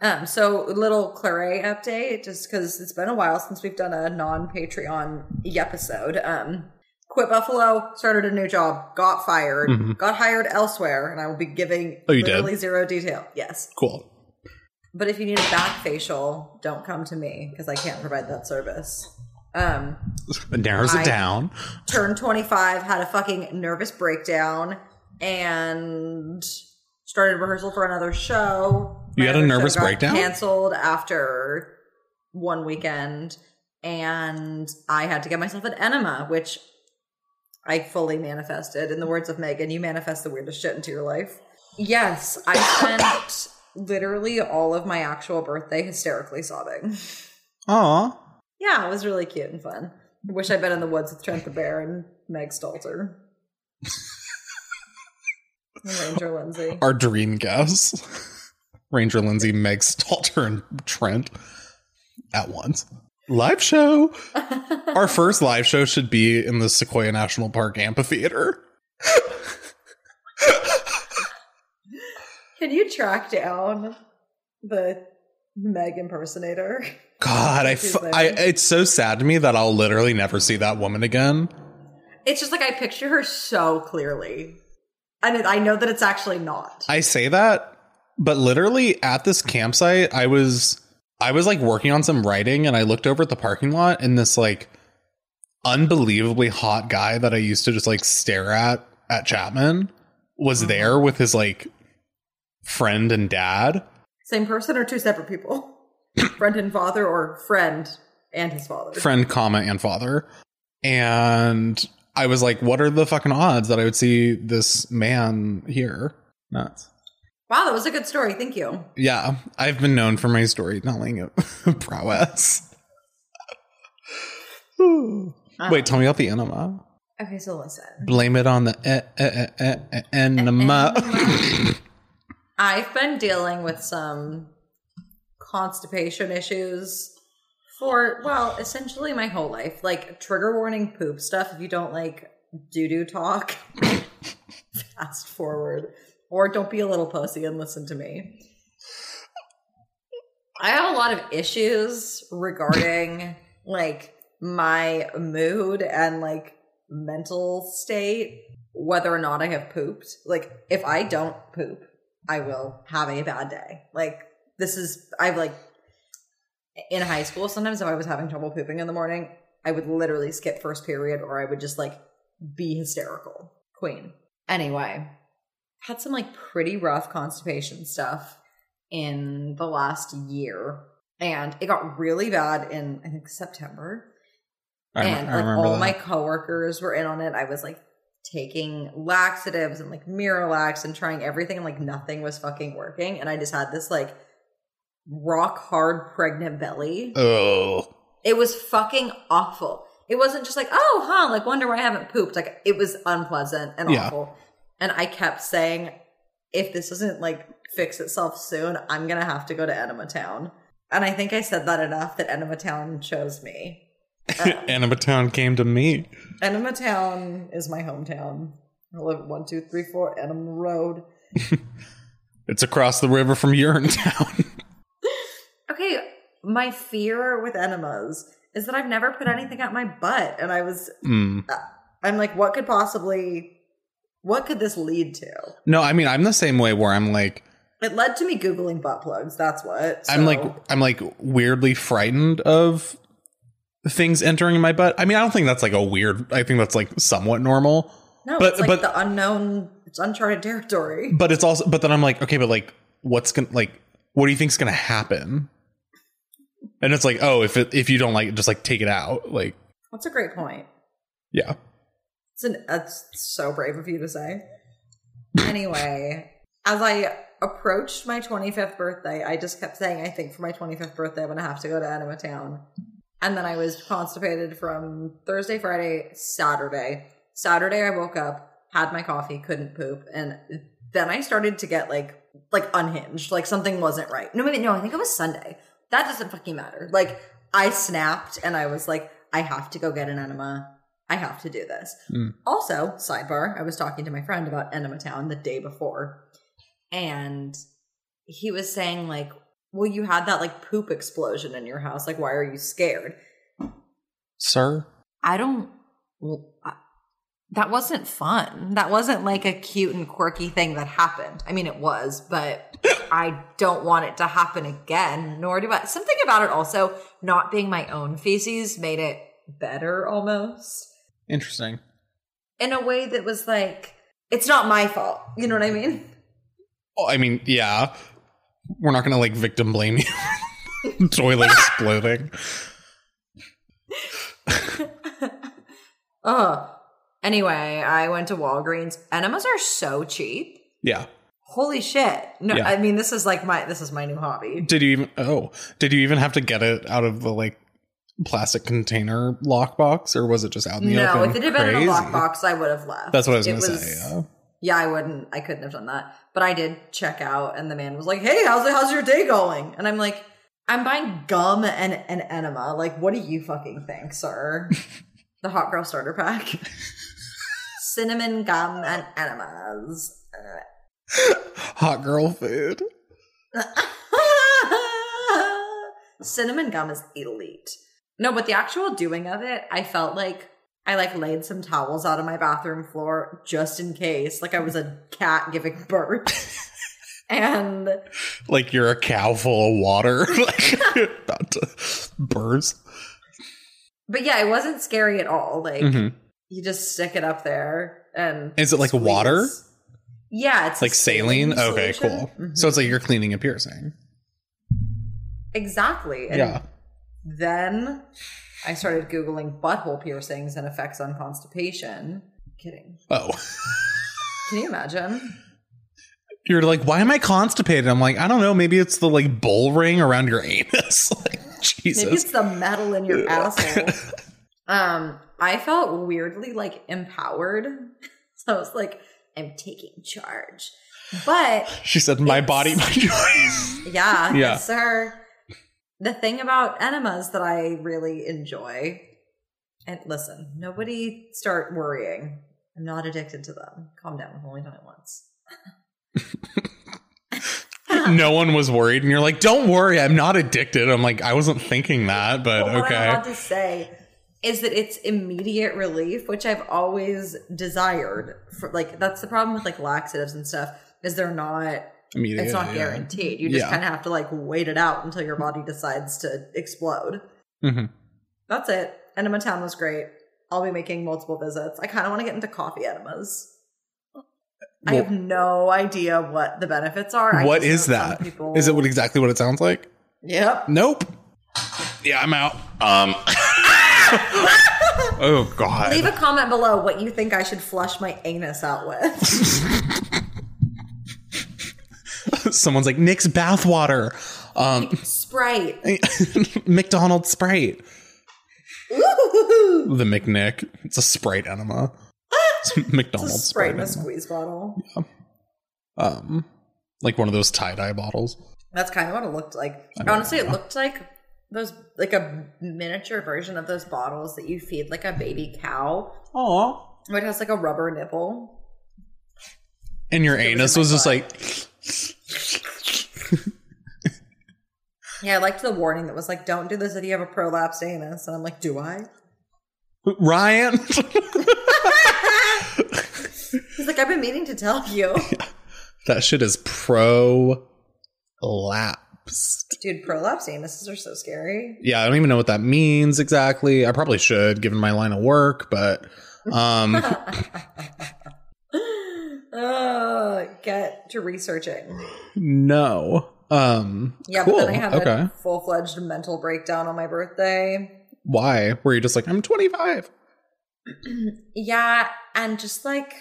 Speaker 3: um, so a little Claret update, just because it's been a while since we've done a non-Patreon episode. Um, quit Buffalo, started a new job, got fired,
Speaker 4: Mhm.
Speaker 3: got hired elsewhere, and I will be giving
Speaker 4: Oh, you did?
Speaker 3: literally zero detail. Yes,
Speaker 4: cool.
Speaker 3: but if you need a back facial, don't come to me because I can't provide that service. Um,
Speaker 4: It narrows
Speaker 3: I-
Speaker 4: it down.
Speaker 3: turned 25, had a fucking nervous breakdown, and started rehearsal for another show.
Speaker 4: You had a nervous
Speaker 3: got
Speaker 4: breakdown?
Speaker 3: Canceled after one weekend, and I had to get myself an enema, which I fully manifested. In the words of Megan, you manifest the weirdest shit into your life. Yes, I spent literally all of my actual birthday hysterically sobbing.
Speaker 4: Aw.
Speaker 3: Yeah, it was really cute and fun. Wish I'd been in the woods with Trent the Bear and Meg Stalter. Ranger Lindsay.
Speaker 4: Our dream guests. Ranger Lindsay, Meg Stalter, and Trent at once. Live show. Our first live show should be in the Sequoia National Park amphitheater.
Speaker 3: Can you track down the Meg impersonator?
Speaker 4: God, I, f-. I it's so sad to me that I'll literally never see that woman again.
Speaker 3: It's just like I picture her so clearly. And I know that it's actually not.
Speaker 4: I say that, but literally at this campsite, I was I was like working on some writing and I looked over at the parking lot and this like unbelievably hot guy that I used to just like stare at at Chapman was
Speaker 3: Mm-hmm.
Speaker 4: there with his like friend and dad.
Speaker 3: Same person or two separate people? friend and father or friend and his father.
Speaker 4: friend, comma, and father. And I was like, what are the fucking odds that I would see this man here? Nuts.
Speaker 3: Wow, that was a good story. Thank you.
Speaker 4: Yeah, I've been known for my storytelling prowess. Ah. Wait, tell me about the enema.
Speaker 3: Okay, so listen.
Speaker 4: Blame it on the e- e- e- e- enema.
Speaker 3: I've been dealing with some constipation issues for, well, essentially my whole life. Like trigger warning poop stuff. If you don't like doo doo talk, fast forward. Or don't be a little pussy and listen to me. I have a lot of issues regarding like my mood and like mental state, whether or not I have pooped. Like, if I don't poop, I will have a bad day. Like, this is, I've like, in high school, sometimes if I was having trouble pooping in the morning, I would literally skip first period or I would just like be hysterical. Queen. Anyway, had some like pretty rough constipation stuff in the last year. And it got really bad in, I think, September
Speaker 4: I,
Speaker 3: and
Speaker 4: I
Speaker 3: like all
Speaker 4: that.
Speaker 3: my coworkers were in on it. I was like taking laxatives and like Miralax and trying everything, and like nothing was fucking working. And I just had this like rock hard pregnant belly.
Speaker 4: oh,
Speaker 3: It was fucking awful. It wasn't just like, oh, huh, like wonder why I haven't pooped. Like it was unpleasant and
Speaker 4: Yeah.
Speaker 3: awful. And I kept saying, if this doesn't like fix itself soon, I'm gonna have to go to Enema Town. And I think I said that enough that Enema Town chose me.
Speaker 4: Enema Town came to me.
Speaker 3: Enema Town is my hometown. I live at one, two, three, four Enema Road.
Speaker 4: It's across the river from Urinetown.
Speaker 3: Okay, my fear with enemas is that I've never put anything at my butt, and I was,
Speaker 4: Mm.
Speaker 3: I'm like, what could possibly, what could this lead to?
Speaker 4: No, I mean I'm the same way where I'm like
Speaker 3: It led to me googling butt plugs. That's what.
Speaker 4: I'm like I'm like weirdly frightened of things entering my butt. I mean I don't think that's like a weird. I think that's like somewhat normal.
Speaker 3: no,
Speaker 4: but-
Speaker 3: it's like
Speaker 4: but-
Speaker 3: the unknown. It's uncharted territory.
Speaker 4: But it's also but then I'm like okay, but like what's gonna like what do you think's gonna happen? And it's like oh if it, if you don't like it, just like take it out like
Speaker 3: That's a great point.
Speaker 4: yeah
Speaker 3: It's an, that's so brave of you to say. Anyway, as I approached my 25th birthday, I just kept saying, I think for my 25th birthday, I'm going to have to go to Enema Town. And then I was constipated from Thursday, Friday, Saturday. Saturday, I woke up, had my coffee, couldn't poop. And then I started to get like, like unhinged, like something wasn't right. No, maybe, no, I think it was Sunday. That doesn't fucking matter. Like, I snapped and I was like, I have to go get an enema. I have to do this. Mm. Also, sidebar, I was talking to my friend about Enema Town the day before, and he was saying, like, well, you had that like poop explosion in your house. Like, why are you scared?
Speaker 4: sir
Speaker 3: I don't. well, I- That wasn't fun. That wasn't like a cute and quirky thing that happened. I mean, it was, but I don't want it to happen again, nor do I. Something about it also not being my own feces made it better almost
Speaker 4: interesting
Speaker 3: in a way that was like, it's not my fault. You know what I mean?
Speaker 4: well, I mean yeah we're not gonna like victim blame you toilet exploding
Speaker 3: Ugh. Anyway, I went to Walgreens. Enemas are so cheap.
Speaker 4: yeah
Speaker 3: Holy shit. No,
Speaker 4: Yeah.
Speaker 3: I mean this is like my this is my new hobby.
Speaker 4: Did you even? Oh, did you even have to get it out of the like plastic container lockbox, or was it just out in the
Speaker 3: No,
Speaker 4: open?
Speaker 3: if it had been in a lockbox, I would have left.
Speaker 4: That's what I was going to say. Yeah.
Speaker 3: Yeah, I wouldn't. I couldn't have done that. But I did check out, and the man was like, "Hey, how's? How's your day going?" And I'm like, "I'm buying gum and an enema. Like, what do you fucking think, sir?" the hot girl starter pack, cinnamon gum and enemas.
Speaker 4: Hot girl food.
Speaker 3: cinnamon gum is elite. No, but the actual doing of it, I felt like I like laid some towels out on my bathroom floor just in case, like I was a cat giving birth. and
Speaker 4: Like you're a cow full of water, like about to burst.
Speaker 3: but yeah, it wasn't scary at all. Like
Speaker 4: Mhm.
Speaker 3: you just stick it up there and
Speaker 4: Is it like
Speaker 3: squeeze.
Speaker 4: water?
Speaker 3: Yeah, it's
Speaker 4: Like saline. Okay, cool.
Speaker 3: Mhm.
Speaker 4: So it's like you're cleaning a piercing.
Speaker 3: exactly. And
Speaker 4: yeah.
Speaker 3: Then I started Googling butthole piercings and effects on constipation. Kidding.
Speaker 4: Oh.
Speaker 3: Can you imagine?
Speaker 4: You're like, why am I constipated? I'm like, I don't know. Maybe it's the like bull ring around your anus. like, Jesus.
Speaker 3: Maybe it's the metal in your asshole. Um, I felt weirdly like empowered. So I was like, I'm taking charge. But
Speaker 4: she said, my body, my choice.
Speaker 3: yeah,
Speaker 4: Yeah.
Speaker 3: yes, sir. The thing about enemas that I really enjoy, and listen, nobody start worrying. I'm not addicted to them. Calm down. I've only done it once.
Speaker 4: no one was worried. And you're like, don't worry. I'm not addicted. I'm like, I wasn't thinking that, but
Speaker 3: But what I'm
Speaker 4: okay.
Speaker 3: about to say is that it's immediate relief, which I've always desired. For like, that's the problem with like laxatives and stuff is they're not.
Speaker 4: Immediate,
Speaker 3: It's not
Speaker 4: yeah.
Speaker 3: guaranteed. You just
Speaker 4: Yeah.
Speaker 3: kind of have to like wait it out until your body decides to explode.
Speaker 4: Mhm.
Speaker 3: That's it. Enema Town was great. I'll be making multiple visits. I kind of want to get into coffee enemas. I have no idea what the benefits are. I
Speaker 4: What
Speaker 3: just
Speaker 4: is
Speaker 3: know some
Speaker 4: that? Is it what exactly what it sounds like?
Speaker 3: Yep.
Speaker 4: Nope. Yeah, I'm out. Um. oh God.
Speaker 3: Leave a comment below what you think I should flush my anus out with.
Speaker 4: Someone's like Nick's bathwater. Um,
Speaker 3: Sprite.
Speaker 4: McDonald's Sprite.
Speaker 3: Ooh.
Speaker 4: The McNick. It's a Sprite enema. It's
Speaker 3: It's
Speaker 4: McDonald's
Speaker 3: a Sprite in a
Speaker 4: enema.
Speaker 3: squeeze bottle.
Speaker 4: Um, like one of those tie dye bottles.
Speaker 3: That's kind of what it looked like.
Speaker 4: I don't
Speaker 3: Honestly, it
Speaker 4: know.
Speaker 3: looked like those like a miniature version of those bottles that you feed like a baby cow.
Speaker 4: Aw.
Speaker 3: Where it has like a rubber nipple.
Speaker 4: And your
Speaker 3: It was in
Speaker 4: anus
Speaker 3: my
Speaker 4: was just
Speaker 3: butt.
Speaker 4: like,
Speaker 3: Yeah, I liked the warning that was like, "Don't do this if you have a prolapsed anus." And I'm like, "Do I?"
Speaker 4: Ryan.
Speaker 3: He's like, "I've been meaning to tell you,
Speaker 4: that shit is prolapsed.
Speaker 3: dude. Prolapsed anuses are so scary."
Speaker 4: Yeah, I don't even know what that means exactly. I probably should, given my line of work, but um,
Speaker 3: uh, get to researching.
Speaker 4: no. Um,
Speaker 3: Yeah,
Speaker 4: cool.
Speaker 3: but then I had
Speaker 4: okay.
Speaker 3: a full fledged mental breakdown on my birthday.
Speaker 4: Why? Were you just like, I'm 25?
Speaker 3: Yeah, and just like,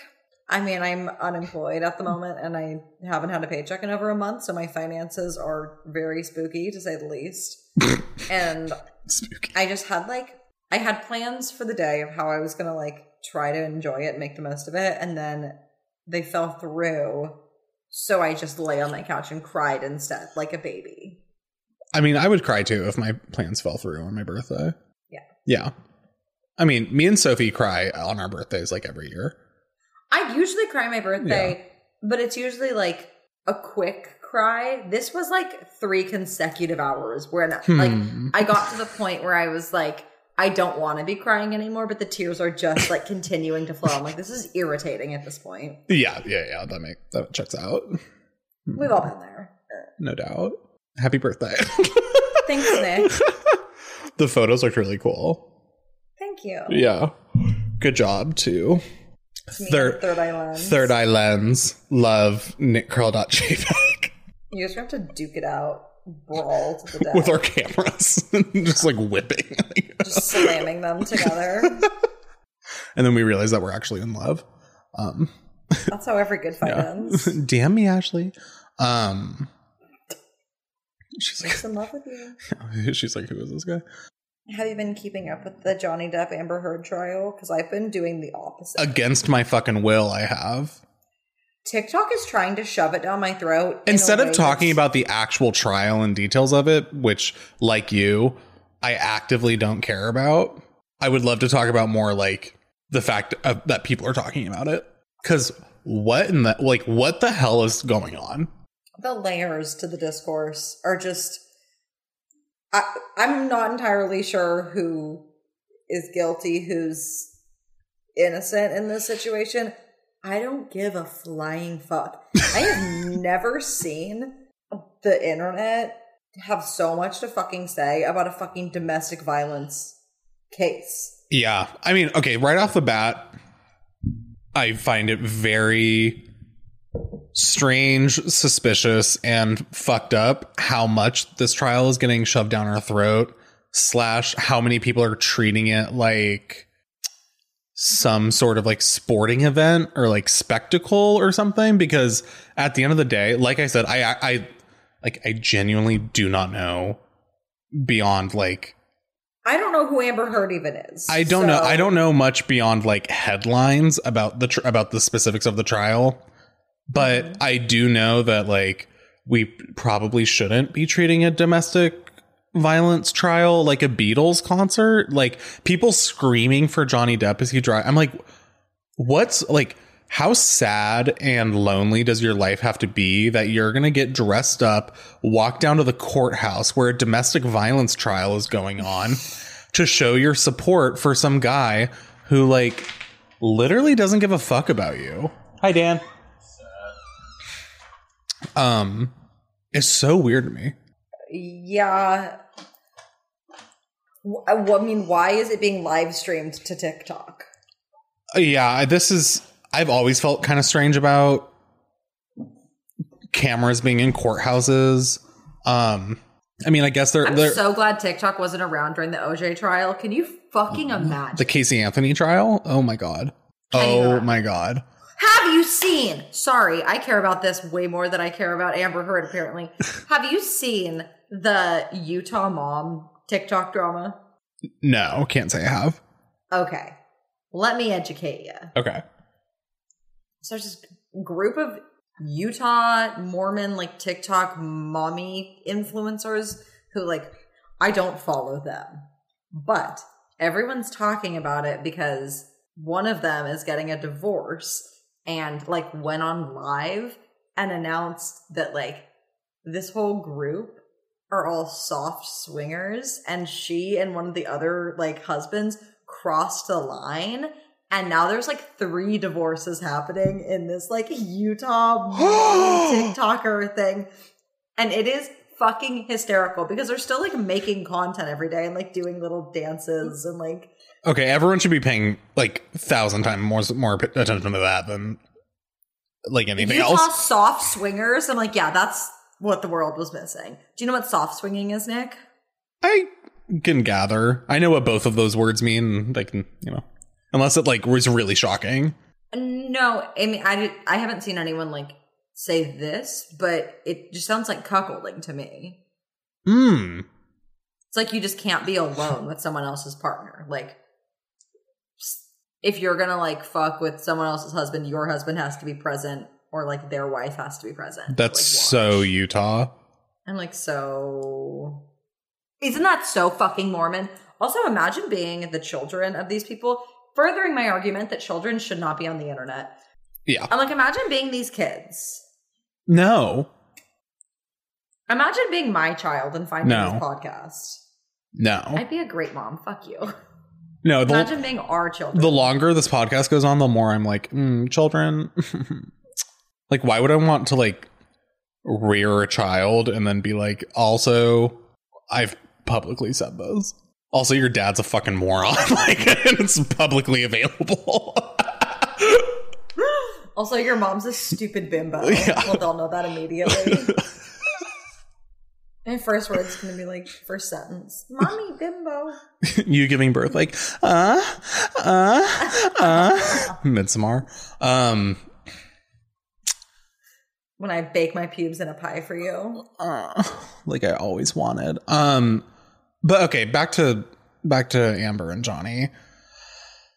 Speaker 3: I mean, I'm unemployed at the moment and I haven't had a paycheck in over a month, so my finances are very spooky to say the least. and
Speaker 4: Spooky.
Speaker 3: I just had like, I had plans for the day of how I was gonna like try to enjoy it and make the most of it, and then they fell through. So I just lay on my couch and cried instead, like a baby.
Speaker 4: I mean, I would cry too if my plans fell through on my birthday.
Speaker 3: Yeah.
Speaker 4: Yeah. I mean, me and Sophie cry on our birthdays like every year.
Speaker 3: I usually cry my birthday, but it's usually like a quick cry. This was like three consecutive hours where like
Speaker 4: Hmm.
Speaker 3: I got to the point where I was like, I don't want to be crying anymore, but the tears are just like continuing to flow. I'm like, this is irritating at this point.
Speaker 4: Yeah, yeah, yeah. That makes that checks out.
Speaker 3: We've all been there.
Speaker 4: No doubt. Happy birthday.
Speaker 3: Thanks, Nick.
Speaker 4: the photos looked really cool.
Speaker 3: Thank you.
Speaker 4: Yeah. Good job too. Third-
Speaker 3: Third Eye Lens.
Speaker 4: Third eye lens. Love nickcurl.jpg
Speaker 3: You just have to duke it out, brawl to the death,
Speaker 4: with our cameras. Just like whipping.
Speaker 3: just slamming them together.
Speaker 4: and then we realize that we're actually in love. Um
Speaker 3: That's how every good fight
Speaker 4: yeah.
Speaker 3: ends.
Speaker 4: Damn me, Ashley. Um She's
Speaker 3: Nick's in love with you.
Speaker 4: she's like, who is this guy?
Speaker 3: Have you been keeping up with the Johnny Depp Amber Heard trial? Because I've been doing the opposite.
Speaker 4: Against my fucking will, I have.
Speaker 3: TikTok is trying to shove it down my throat.
Speaker 4: Instead of talking about the actual trial and details of it, which, like you, I actively don't care about, I would love to talk about more like the fact of, that people are talking about it. Because what in the like, what the hell is going on?
Speaker 3: the layers to the discourse are just. I, I'm not entirely sure who is guilty, who's innocent in this situation. I don't give a flying fuck. I have never seen the internet have so much to fucking say about a fucking domestic violence case.
Speaker 4: Yeah. I mean, okay, right off the bat, I find it very strange, suspicious, and fucked up how much this trial is getting shoved down our throat slash how many people are treating it like some sort of like sporting event or like spectacle or something because at the end of the day like i said i i, I like i genuinely do not know beyond like
Speaker 3: I don't know who Amber Heard even is.
Speaker 4: I don't know. I don't know much beyond like headlines about the tr- about the specifics of the trial, but
Speaker 3: Mm-hmm.
Speaker 4: I do know that like we probably shouldn't be treating a domestic violence trial like a Beatles concert. Like people screaming for Johnny Depp as he drive. I'm like, what's like? How sad and lonely does your life have to be that you're gonna get dressed up, walk down to the courthouse where a domestic violence trial is going on? to show your support for some guy who like literally doesn't give a fuck about you. Hi Dan. Um it's so weird to me.
Speaker 3: Yeah. W- I mean, why is it being live streamed to TikTok?
Speaker 4: Uh, Yeah, this is I've always felt kind of strange about cameras being in courthouses. Um I mean, I guess they're
Speaker 3: I'm
Speaker 4: they're
Speaker 3: so glad TikTok wasn't around during the OJ trial. Can you fucking imagine?
Speaker 4: the Casey Anthony trial. Oh my god. Oh my god.
Speaker 3: Have you seen? Sorry, I care about this way more than I care about Amber Heard, apparently. Have you seen the Utah mom TikTok drama?
Speaker 4: No, can't say I have.
Speaker 3: Okay. Let me educate you.
Speaker 4: Okay.
Speaker 3: So there's this group of Utah Mormon like TikTok mommy influencers who like I don't follow them. But everyone's talking about it because one of them is getting a divorce and like went on live and announced that like this whole group are all soft swingers and she and one of the other like husbands crossed the line and now there's like three divorces happening in this like Utah TikToker thing. And it is fucking hysterical because they're still like making content every day and like doing little dances and like
Speaker 4: Okay, everyone should be paying like thousand times more more attention to that than like anything
Speaker 3: Utah
Speaker 4: else.
Speaker 3: soft swingers. I'm like, yeah, that's what the world was missing. Do you know what soft swinging is, Nick?
Speaker 4: I can gather. I know what both of those words mean. Like you know, unless it like was really shocking.
Speaker 3: No, I mean, I, did- I haven't seen anyone like say this, but it just sounds like cuckolding to me.
Speaker 4: Hmm.
Speaker 3: It's like you just can't be alone with someone else's partner. Like, if you're gonna like fuck with someone else's husband, your husband has to be present, or like their wife has to be present.
Speaker 4: That's
Speaker 3: Like,
Speaker 4: so Utah.
Speaker 3: I'm like, so. Isn't that so fucking Mormon? Also, imagine being the children of these people, furthering my argument that children should not be on the internet.
Speaker 4: Yeah.
Speaker 3: I'm like, imagine being these kids.
Speaker 4: No.
Speaker 3: Imagine being my child and finding
Speaker 4: No.
Speaker 3: this podcast.
Speaker 4: No.
Speaker 3: I'd be a great mom. Fuck you.
Speaker 4: No. The,
Speaker 3: Imagine being our children.
Speaker 4: the longer this podcast goes on, the more I'm like, mm, children. like, why would I want to like rear a child and then be like, also, I've publicly said this. Also, your dad's a fucking moron. like, and it's publicly available.
Speaker 3: also, your mom's a stupid bimbo.
Speaker 4: Yeah.
Speaker 3: Well, they'll know that immediately. My first word's gonna be like first sentence, "Mommy bimbo."
Speaker 4: you giving birth, like, uh, uh, uh, Midsummer. Um,
Speaker 3: When I bake my pubes in a pie for you.
Speaker 4: uh, like I always wanted. Um, but okay, back to back to Amber and Johnny.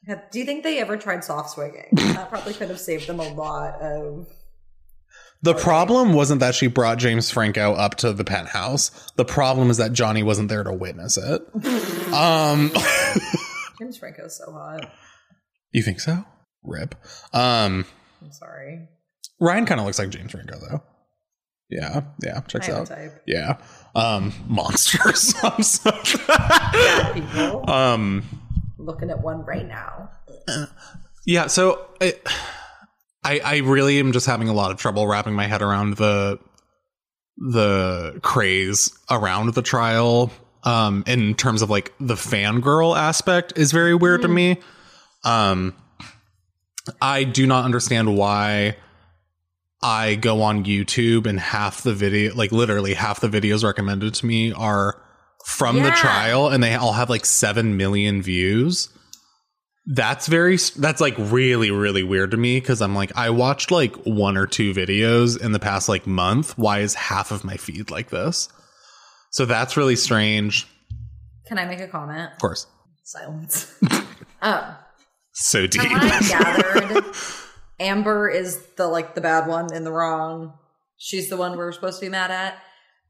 Speaker 3: Do you think they ever tried soft swinging? that probably could have saved them a lot of.
Speaker 4: The problem wasn't that she brought James Franco up to the penthouse. The problem is that Johnny wasn't there to witness it. um,
Speaker 3: James Franco's so hot.
Speaker 4: you think so? Rip. Um,
Speaker 3: I'm sorry.
Speaker 4: Ryan kind of looks like James Franco though. Yeah, yeah, checks
Speaker 3: I
Speaker 4: out.
Speaker 3: type.
Speaker 4: Yeah. Um, monsters. I'm so-
Speaker 3: People
Speaker 4: um,
Speaker 3: looking at one right now.
Speaker 4: yeah. So I, I, I really am just having a lot of trouble wrapping my head around the, the craze around the trial. Um, in terms of like the fangirl aspect is very weird to me. Um, I do not understand why I go on YouTube and half the video, like literally half the videos recommended to me are from the trial and they all have like 7 million views. That's very that's like really really weird to me cuz I'm like I watched like one or two videos in the past like month. Why is half of my feed like this? So that's really strange.
Speaker 3: Can I make a comment?
Speaker 4: Of course.
Speaker 3: Silence. oh.
Speaker 4: So deep.
Speaker 3: from what I gathered, Amber is the like the bad one in the wrong. She's the one we're supposed to be mad at.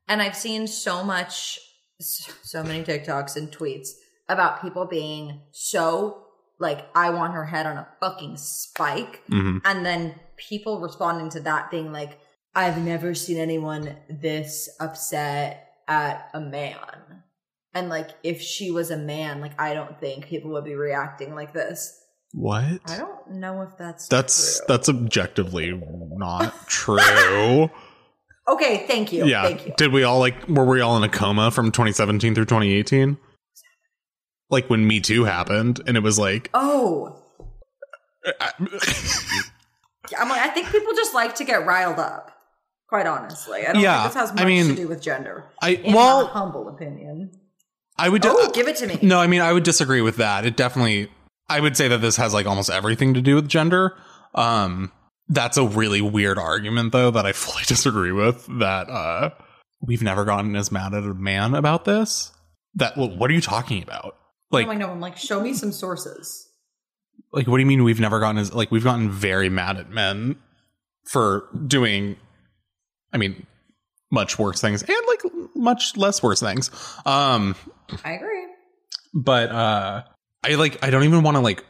Speaker 3: And I've seen so much, so many TikToks and tweets about people being so like, I want her head on a fucking spike.
Speaker 4: Mhm.
Speaker 3: And then people responding to that being like, I've never seen anyone this upset at a man. And like, if she was a man, like, I don't think people would be reacting like this.
Speaker 4: What?
Speaker 3: I don't know if that's
Speaker 4: That's
Speaker 3: true.
Speaker 4: that's objectively not true.
Speaker 3: okay. Thank you.
Speaker 4: yeah.
Speaker 3: Thank you.
Speaker 4: Did we all like were we all in a coma from 2017 through 2018? Like when Me Too happened and it was like
Speaker 3: Oh,
Speaker 4: I-
Speaker 3: I'm like, I think people just like to get riled up. Quite honestly, I don't
Speaker 4: Yeah,
Speaker 3: think this has
Speaker 4: I mean,
Speaker 3: to do with gender.
Speaker 4: I well
Speaker 3: humble opinion.
Speaker 4: I would
Speaker 3: Oh, give it to me.
Speaker 4: No, I mean I would disagree with that. It definitely I would say that this has like almost everything to do with gender. Um that's a really weird argument though that I fully disagree with that uh we've never gotten as mad at a man about this. That well, what are you talking about? Like
Speaker 3: I know. I'm like, show me some sources.
Speaker 4: like what do you mean we've never gotten as like we've gotten very mad at men for doing I mean much worse things and like much less worse things. Um
Speaker 3: I agree.
Speaker 4: but uh i like i don't even want to like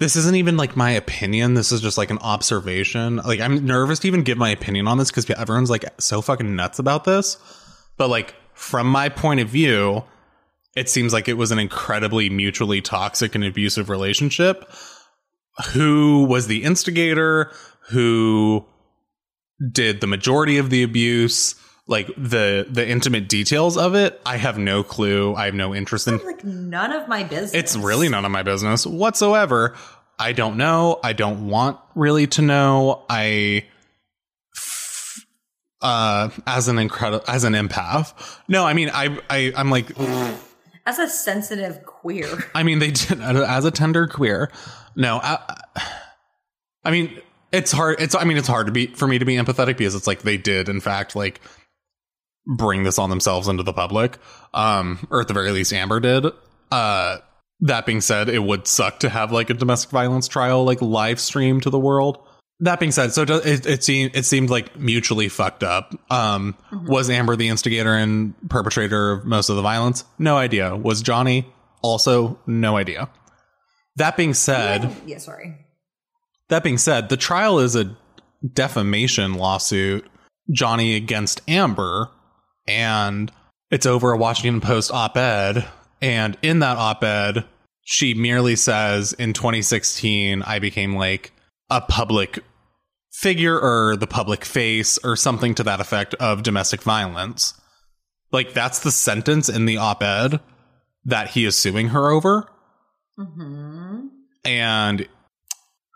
Speaker 4: this isn't even like my opinion. This is just like an observation. Like i'm nervous to even give my opinion on this because everyone's like so fucking nuts about this. But like from my point of view it seems like it was an incredibly mutually toxic and abusive relationship. Who was the instigator? Who did the majority of the abuse like the the intimate details of it i have no clue i have no interest in
Speaker 3: Like none of my business.
Speaker 4: it's really none of my business whatsoever. I don't know. I don't want really to know. I uh as an incredible as an empath. No, I mean I I I'm like
Speaker 3: as a sensitive queer.
Speaker 4: I mean they did as a tender queer. No, I, I mean it's hard it's I mean it's hard to be for me to be empathetic because it's like they did in fact like bring this on themselves into the public. Um or at the very least Amber did. Uh that being said, it would suck to have like a domestic violence trial like live stream to the world. That being said, so it it, seemed it seemed like mutually fucked up. Um, Was Amber the instigator and perpetrator of most of the violence? No idea. Was Johnny also no idea? That being said,
Speaker 3: yeah, sorry.
Speaker 4: that being said, the trial is a defamation lawsuit, Johnny against Amber, and it's over a Washington Post op ed. And in that op ed, she merely says in 2016, I became like a public figure or the public face or something to that effect of domestic violence. Like, that's the sentence in the op ed that he is suing her over.
Speaker 3: hmm
Speaker 4: And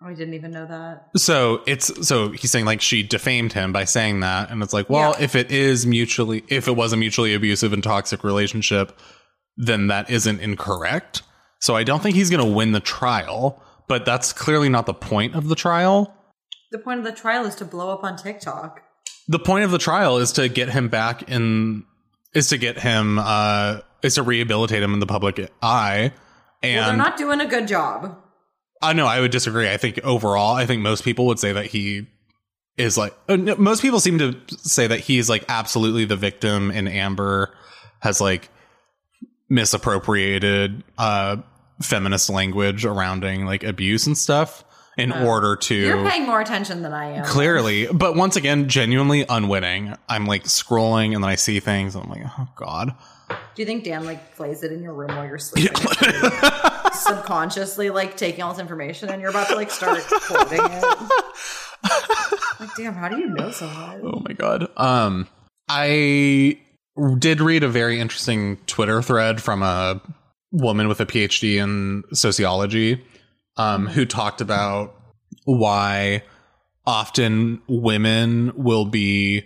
Speaker 3: Oh, I didn't even know that.
Speaker 4: So it's so he's saying like she defamed him by saying that, and it's like, well,
Speaker 3: Yeah.
Speaker 4: if it is mutually, if it was a mutually abusive and toxic relationship, then that isn't incorrect. So I don't think he's going to win the trial, but that's clearly not the point of the trial.
Speaker 3: The point of the trial is to blow up on TikTok.
Speaker 4: The point of the trial is to get him back in, is to get him, uh, is to rehabilitate him in the public eye. And
Speaker 3: well, they're not doing a good job.
Speaker 4: Uh, know I would disagree. I think overall, I think most people would say that he is like, uh, most people seem to say that he's like absolutely the victim and Amber has like misappropriated uh feminist language surrounding like abuse and stuff in order to
Speaker 3: You're paying more attention than I am.
Speaker 4: clearly but once again genuinely unwitting i'm like scrolling and then i see things and i'm like oh god
Speaker 3: Do you think Dan like plays it in your room while you're sleeping? Subconsciously like taking all this information and you're about to like start quoting it. like, damn, how do you know so much?
Speaker 4: Oh my god. Um I did read a very interesting Twitter thread from a woman with a PhD in sociology um who talked about why often women will be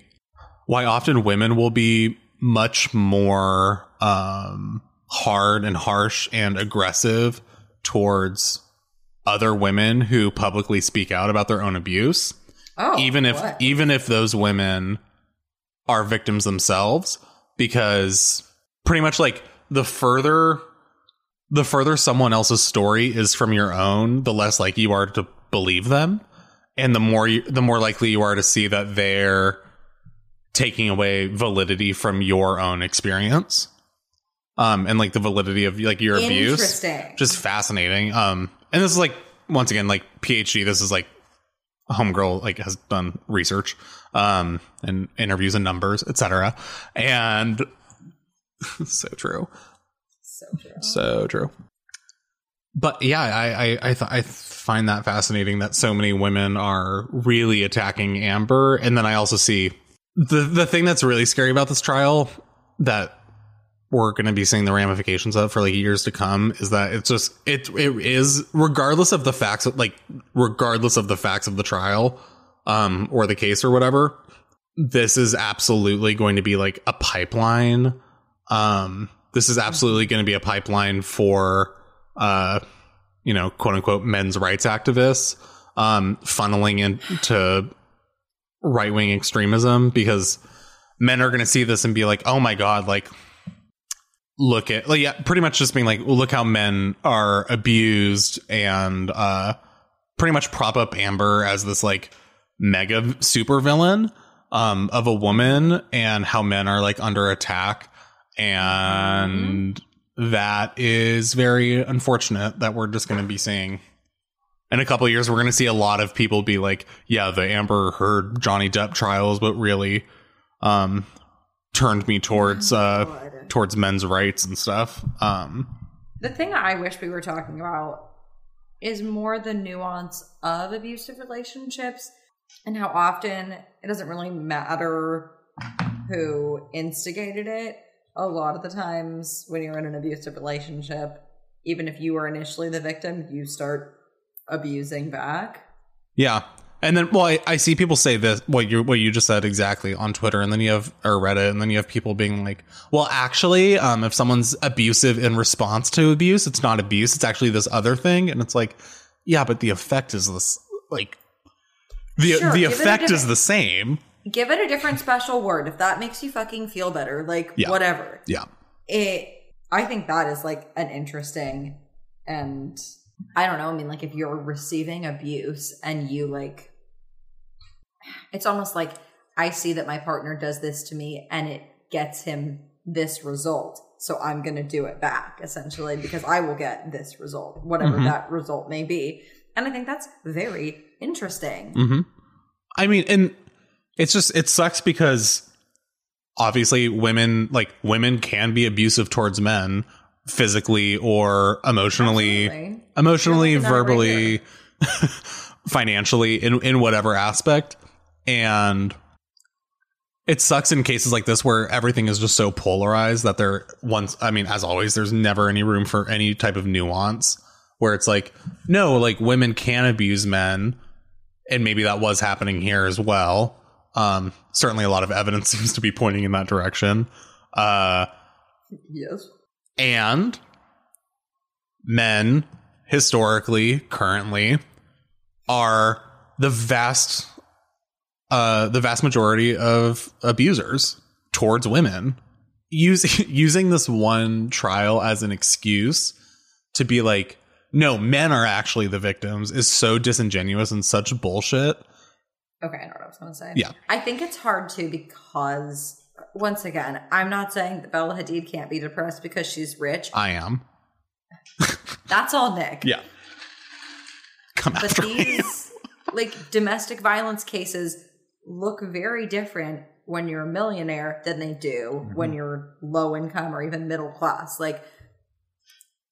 Speaker 4: why often women will be much more um, hard and harsh and aggressive towards other women who publicly speak out about their own abuse.
Speaker 3: Oh,
Speaker 4: even if
Speaker 3: what?
Speaker 4: even if those women are victims themselves because pretty much like the further the further someone else's story is from your own the less likely you are to believe them. And the more you, the more likely you are to see that they're taking away validity from your own experience um and like the validity of like your abuse just fascinating. Um, and this is like once again like PhD. This is like a homegirl like has done research, um, and interviews and numbers, etc. And so true,
Speaker 3: so true.
Speaker 4: so true. But yeah, I I I, th- I find that fascinating that so many women are really attacking Amber, and then I also see the the thing that's really scary about this trial that we're going to be seeing the ramifications of for like years to come is that it's just it it is regardless of the facts like regardless of the facts of the trial um or the case or whatever this is absolutely going to be like a pipeline. Um this is absolutely going to be a pipeline for uh you know quote unquote men's rights activists um funneling into right wing extremism because men are going to see this and be like oh my god like look at like yeah pretty much just being like look how men are abused and uh pretty much prop up amber as this like mega super villain um of a woman and how men are like under attack. And that is very unfortunate that we're just going to be seeing in a couple years we're going to see a lot of people be like yeah the amber heard johnny depp trials but really um turned me towards uh towards men's rights and stuff um
Speaker 3: The thing I wish we were talking about is more the nuance of abusive relationships and how often it doesn't really matter who instigated it. A lot of the times when you're in an abusive relationship, even if you were initially the victim, you start abusing back.
Speaker 4: yeah and then well I, I see people say this what you what you just said exactly on twitter and then you have or reddit and then you have people being like well actually um if someone's abusive in response to abuse it's not abuse it's actually this other thing and it's like yeah but the effect is this like the
Speaker 3: Sure,
Speaker 4: the
Speaker 3: give it a
Speaker 4: effect is the same
Speaker 3: Give it a different special word if that makes you fucking feel better. Like,
Speaker 4: Yeah.
Speaker 3: whatever.
Speaker 4: yeah
Speaker 3: it i think that is like an interesting and i don't know i mean like if you're receiving abuse and you like it's almost like i see that my partner does this to me and it gets him this result. So i'm gonna do it back essentially because i will get this result whatever
Speaker 4: Mhm.
Speaker 3: that result may be. And i think that's very interesting.
Speaker 4: Hmm I mean, and it's just it sucks because obviously women like women can be abusive towards men physically or emotionally,
Speaker 3: Absolutely.
Speaker 4: emotionally,
Speaker 3: You're looking at it right
Speaker 4: verbally, financially, in in whatever aspect, and. It sucks in cases like this where everything is just so polarized that there once I mean as always there's never any room for any type of nuance where it's like no like women can abuse men and maybe that was happening here as well. Um, certainly, a lot of evidence seems to be pointing in that direction. Uh,
Speaker 3: yes
Speaker 4: and men, historically, currently, are the vast, uh, the vast majority of abusers towards women. Using using this one trial as an excuse to be like, no, men are actually the victims is so disingenuous and such bullshit.
Speaker 3: Okay, I know what I was going to say.
Speaker 4: Yeah.
Speaker 3: I think it's hard too because, once again, I'm not saying that Bella Hadid can't be depressed because she's rich.
Speaker 4: I am.
Speaker 3: That's all Nick.
Speaker 4: Yeah. Come
Speaker 3: But
Speaker 4: after
Speaker 3: these, like, domestic violence cases look very different when you're a millionaire than they do
Speaker 4: Mm-hmm.
Speaker 3: when you're low income or even middle class. Like,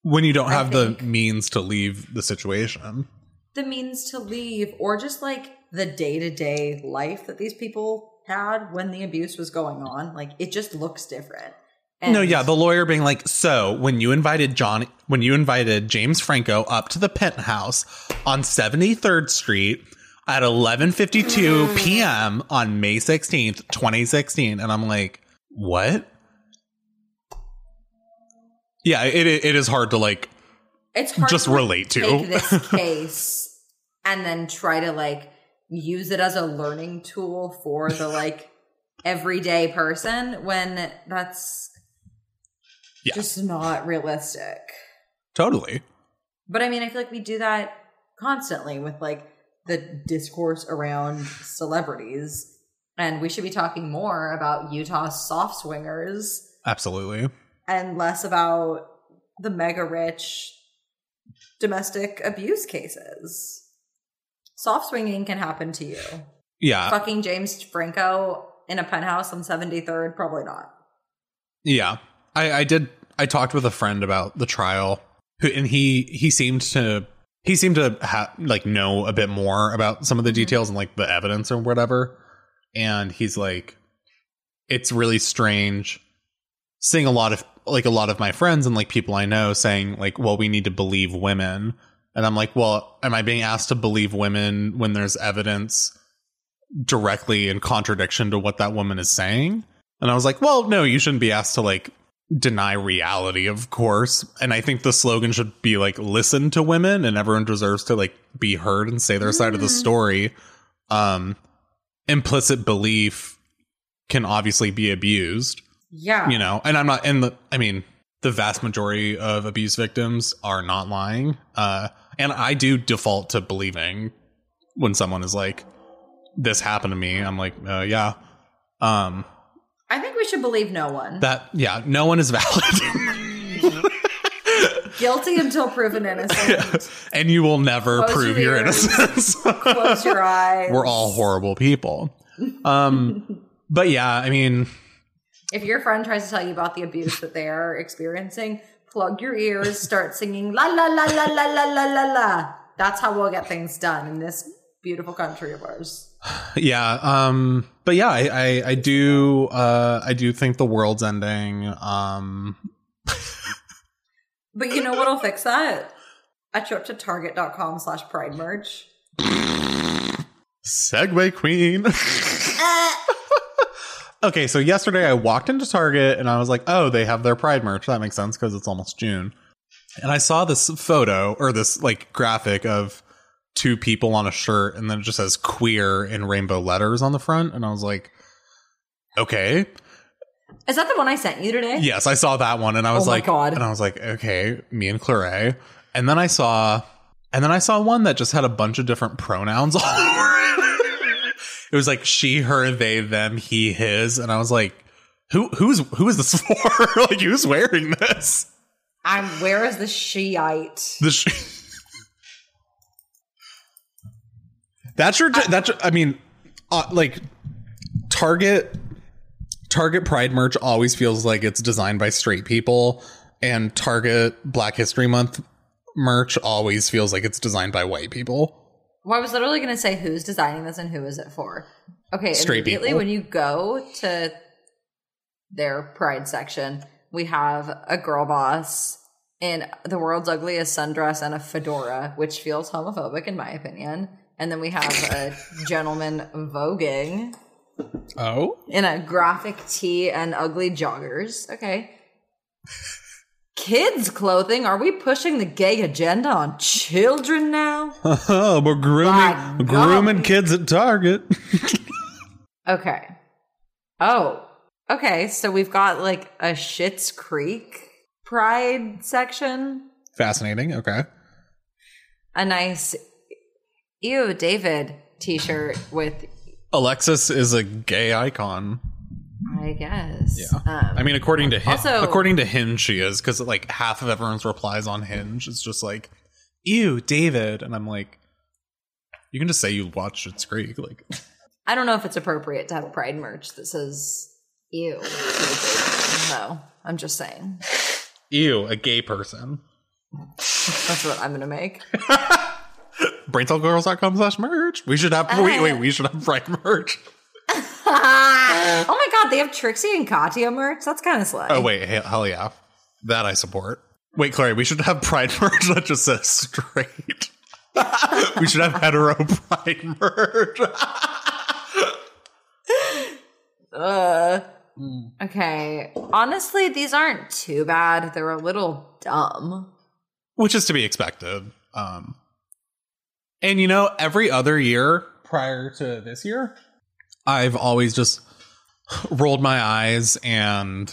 Speaker 4: when you don't
Speaker 3: I
Speaker 4: have the means to leave the situation.
Speaker 3: the means to leave or just like the day to day life that these people had when the abuse was going on. Like, it just looks different.
Speaker 4: no, yeah, the lawyer being like, "So, when you invited John when you invited James Franco up to the penthouse on 73rd Street at 11:52 p.m. on May 16th, 2016." And I'm like, "What?" Yeah, it it is hard to like
Speaker 3: It's hard
Speaker 4: Just
Speaker 3: to
Speaker 4: relate to.
Speaker 3: this case and then try to like use it as a learning tool for the like everyday person when that's
Speaker 4: Yeah.
Speaker 3: just not realistic.
Speaker 4: totally.
Speaker 3: But I mean, I feel like we do that constantly with like the discourse around celebrities. And we should be talking more about Utah's soft swingers
Speaker 4: Absolutely.
Speaker 3: and less about the mega rich domestic abuse cases. Soft swinging can happen to you.
Speaker 4: Yeah.
Speaker 3: Fucking James Franco in a penthouse on 73rd, probably not.
Speaker 4: Yeah. I, I did I talked with a friend about the trial who and he he seemed to he seemed to ha- like know a bit more about some of the mm-hmm. details and like the evidence or whatever. And he's like it's really strange seeing a lot of like a lot of my friends and like people I know saying like well we need to believe women. And I'm like well am I being asked to believe women when there's evidence directly in contradiction to what that woman is saying? And I was like, well, no, you shouldn't be asked to like deny reality, of course. And I think the slogan should be like, listen to women and everyone deserves to like be heard and say their side of the story. Um, implicit belief can obviously be abused,
Speaker 3: Yeah.
Speaker 4: you know, and I'm not, and the, I mean, the vast majority of abuse victims are not lying. Uh, and I do default to believing when someone is like, this happened to me. I'm like, uh, yeah. Um,
Speaker 3: I think we should believe no one.
Speaker 4: that yeah, no one is valid.
Speaker 3: Guilty until proven innocent.
Speaker 4: and you will never
Speaker 3: Close
Speaker 4: prove
Speaker 3: your
Speaker 4: your innocence.
Speaker 3: Close your eyes.
Speaker 4: We're all horrible people. Um but yeah, I mean,
Speaker 3: If your friend tries to tell you about the abuse that they are experiencing, plug your ears, start singing la la la la la la la la la. That's how we'll get things done in this beautiful country of ours.
Speaker 4: yeah, um but yeah, I I, I do uh I do think the world's ending. Um
Speaker 3: But you know what'll fix that? A trip to target.com slash pride merch.
Speaker 4: Segue queen. okay, so yesterday I walked into Target and I was like, oh, they have their Pride merch. That makes sense because it's almost June. And I saw this photo or this like graphic of two people on a shirt and then it just says queer in rainbow letters on the front. And I was like, okay.
Speaker 3: Is that the one I sent you today?
Speaker 4: Yes, I saw that one and I was
Speaker 3: Oh
Speaker 4: like,
Speaker 3: God.
Speaker 4: and I was like, okay, me and Claire. And then I saw, and then I saw one that just had a bunch of different pronouns all over it. It was like she, her, they, them, he, his, and I was like, who, who's, who is this for? like, who's wearing this?
Speaker 3: I'm where is the Shiite?
Speaker 4: The sh- that's your, that's, your- I mean, uh, like, Target, Target Pride merch always feels like it's designed by straight people, and Target Black History Month merch always feels like it's designed by white people.
Speaker 3: Well, I was literally going to say who's designing this and who is it for. Okay,
Speaker 4: Straight
Speaker 3: immediately
Speaker 4: people.
Speaker 3: when you go to their pride section, we have a girl boss in the world's ugliest sundress and a fedora, which feels homophobic in my opinion. And then we have a gentleman voguing
Speaker 4: Oh,
Speaker 3: in a graphic tee and ugly joggers. Okay. Kids clothing. Are we pushing the gay agenda on children now?
Speaker 4: we're grooming grooming kids at Target.
Speaker 3: Okay. Oh, okay. So we've got like a Schitt's Creek Pride section.
Speaker 4: Fascinating. Okay.
Speaker 3: A nice, ew, David t shirt with,
Speaker 4: Alexis is a gay icon.
Speaker 3: I guess.
Speaker 4: Yeah.
Speaker 3: Um,
Speaker 4: I mean, according to Hin-
Speaker 3: Also-
Speaker 4: according to Hinge, she is because like half of everyone's replies on Hinge is just like, "Ew, David," and I'm like, you can just say you watched Schitt's Creek, like,
Speaker 3: I don't know if it's appropriate to have a Pride merch that says ew. No, I'm just saying.
Speaker 4: "Ew, a gay person."
Speaker 3: That's what I'm to make.
Speaker 4: Braincelgirls.com slash merch. We should have wait, wait, we should have Pride merch.
Speaker 3: oh my God, they have Trixie and Katya merch? That's kind of slay.
Speaker 4: Oh wait, hell yeah, that I support. Wait, Clary, we should have Pride merch that just says straight. we should have hetero Pride merch.
Speaker 3: Uh, Okay. Honestly, these aren't too bad. They're a little dumb.
Speaker 4: which is to be expected. Um, and you know, every other year prior to this year, I've always just rolled my eyes and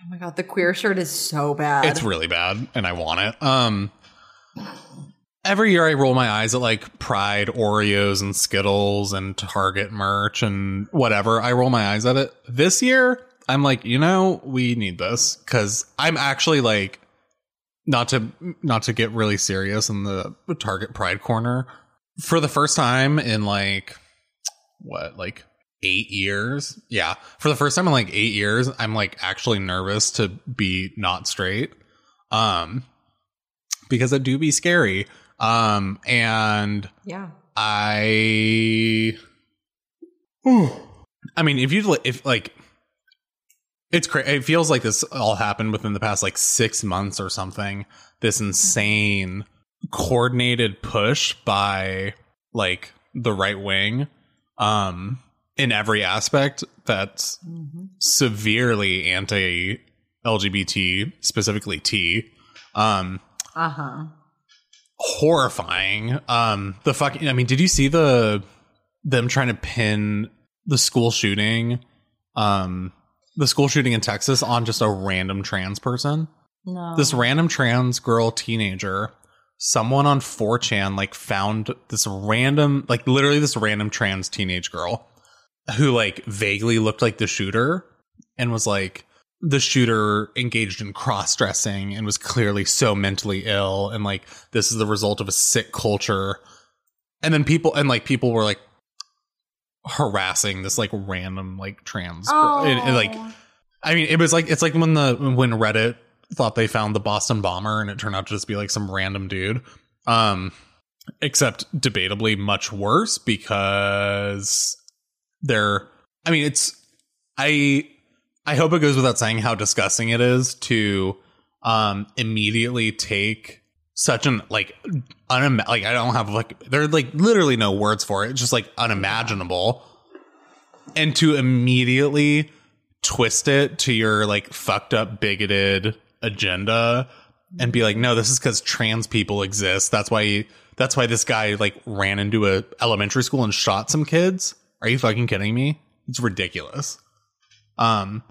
Speaker 3: Oh my god, the queer shirt is so bad.
Speaker 4: it's really bad and I want it. Um, every year I roll my eyes at like Pride Oreos and Skittles and Target merch and whatever. I roll my eyes at it. This year, I'm like, you know, we need this because I'm actually like, not to not to get really serious in the Target Pride corner. For the first time in like what, like eight years? Yeah. For the first time in like eight years, I'm like actually nervous to be not straight. Um because it do be scary. Um and
Speaker 3: yeah.
Speaker 4: I I mean, if you if like it's crazy. It feels like this all happened within the past like six months or something. This insane coordinated push by like the right wing, um, in every aspect that's severely anti LGBT, specifically T. Um,
Speaker 3: Uh huh.
Speaker 4: horrifying. Um, the fucking. I mean, did you see the them trying to pin the school shooting? Um, the school shooting in Texas on just a random trans person.
Speaker 3: No.
Speaker 4: This random trans girl teenager. Someone on 4chan like found this random, like literally this random trans teenage girl who like vaguely looked like the shooter and was like the shooter engaged in cross dressing and was clearly so mentally ill and like this is the result of a sick culture and then people and like people were like harassing this like random like trans girl. And- and, like i mean it was like it's like when the when reddit thought they found the boston bomber and it turned out to just be like some random dude um except debatably much worse because they're i mean it's i i hope it goes without saying how disgusting it is to um immediately take such an like unima- like i don't have like there are like literally no words for it. It's just like unimaginable. And to immediately twist it to your like fucked up bigoted agenda and be like no this is because trans people exist. That's why he, that's why this guy like ran into a elementary school and shot some kids. Are you fucking kidding me? It's ridiculous. Um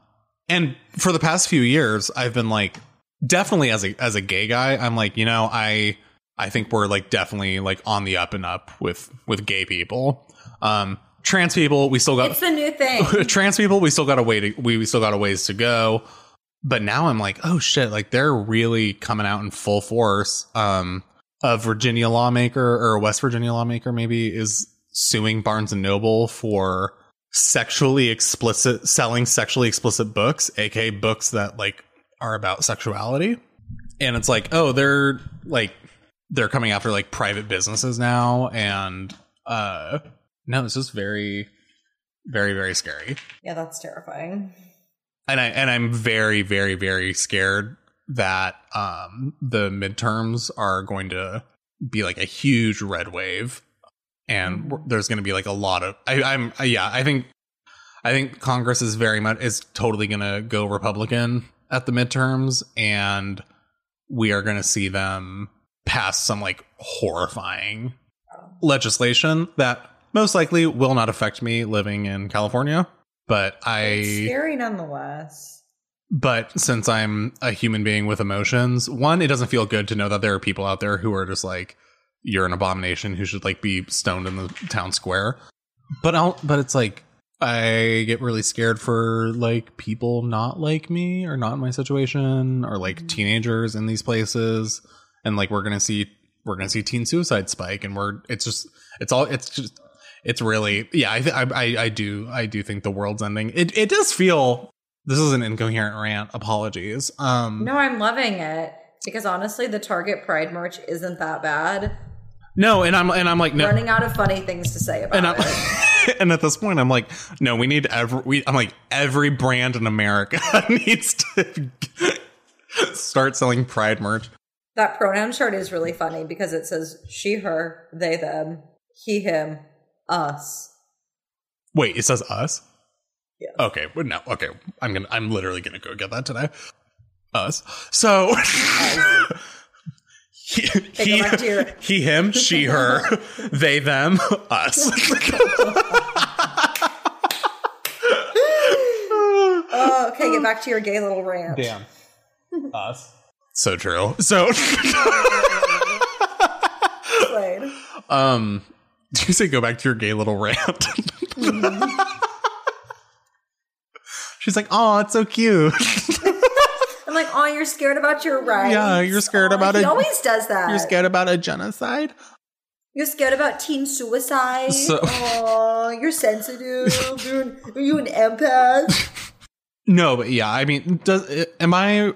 Speaker 4: and for the past few years i've been like definitely as a as a gay guy i'm like you know i i think we're like definitely like on the up and up with with gay people. Um trans people we still got
Speaker 3: It's the new thing.
Speaker 4: trans people we still got a way to we, we still got a ways to go. But now i'm like oh shit like they're really coming out in full force. Um a virginia lawmaker or a west virginia lawmaker maybe is suing barnes and noble for sexually explicit selling sexually explicit books aka books that like are about sexuality. And it's like oh they're like they're coming after like private businesses now. And uh no it's just very very very scary.
Speaker 3: Yeah, that's terrifying.
Speaker 4: and i and i'm very very very scared that um the midterms are going to be like a huge red wave. And w- there's going to be like a lot of I, i'm yeah i think i think congress is very much is totally going to go republican at the midterms and we are going to see them pass some like horrifying legislation that most likely will not affect me living in california but i
Speaker 3: Scary nonetheless.
Speaker 4: but since I'm a human being with emotions, one, it doesn't feel good to know that there are people out there who are just like, you're an abomination who should like be stoned in the town square. But I'll, but it's like, I get really scared for like people not like me or not in my situation or like teenagers in these places. And like, we're going to see, we're going to see teen suicide spike and we're, it's just, it's all, it's just, it's really, yeah, I, th- I, I, I do, I do think the world's ending. It, it does feel this is an incoherent rant. Apologies. Um,
Speaker 3: No, I'm loving it because honestly, the Target Pride merch isn't that bad.
Speaker 4: no, and I'm and I'm like no,
Speaker 3: Running out of funny things to say about
Speaker 4: and I'm,
Speaker 3: it.
Speaker 4: and at this point I'm like no, we need every. We, I'm like every brand in America needs to start selling Pride merch.
Speaker 3: That pronoun chart is really funny because it says she, her, they, them, he, him, us.
Speaker 4: Wait, it says us.
Speaker 3: Yes.
Speaker 4: Okay, but no. Okay, I'm gonna. I'm literally gonna go get that today. Us. So. He, he,
Speaker 3: go back to your-
Speaker 4: he, him, she, her, they, them, us.
Speaker 3: Oh, okay, get back to your gay little rant.
Speaker 4: Damn. Us. So true. So,
Speaker 3: Slade.
Speaker 4: um, did you say go back to your gay little rant? She's like, oh, it's so cute.
Speaker 3: I'm like, oh, you're scared about your rights.
Speaker 4: Yeah, you're scared
Speaker 3: Aw,
Speaker 4: about it.
Speaker 3: he
Speaker 4: it.
Speaker 3: always does that.
Speaker 4: You're scared about a genocide?
Speaker 3: You're scared about teen suicide.
Speaker 4: So-
Speaker 3: oh, you're sensitive. you're, an, are you an empath?
Speaker 4: No, but yeah, I mean, does am I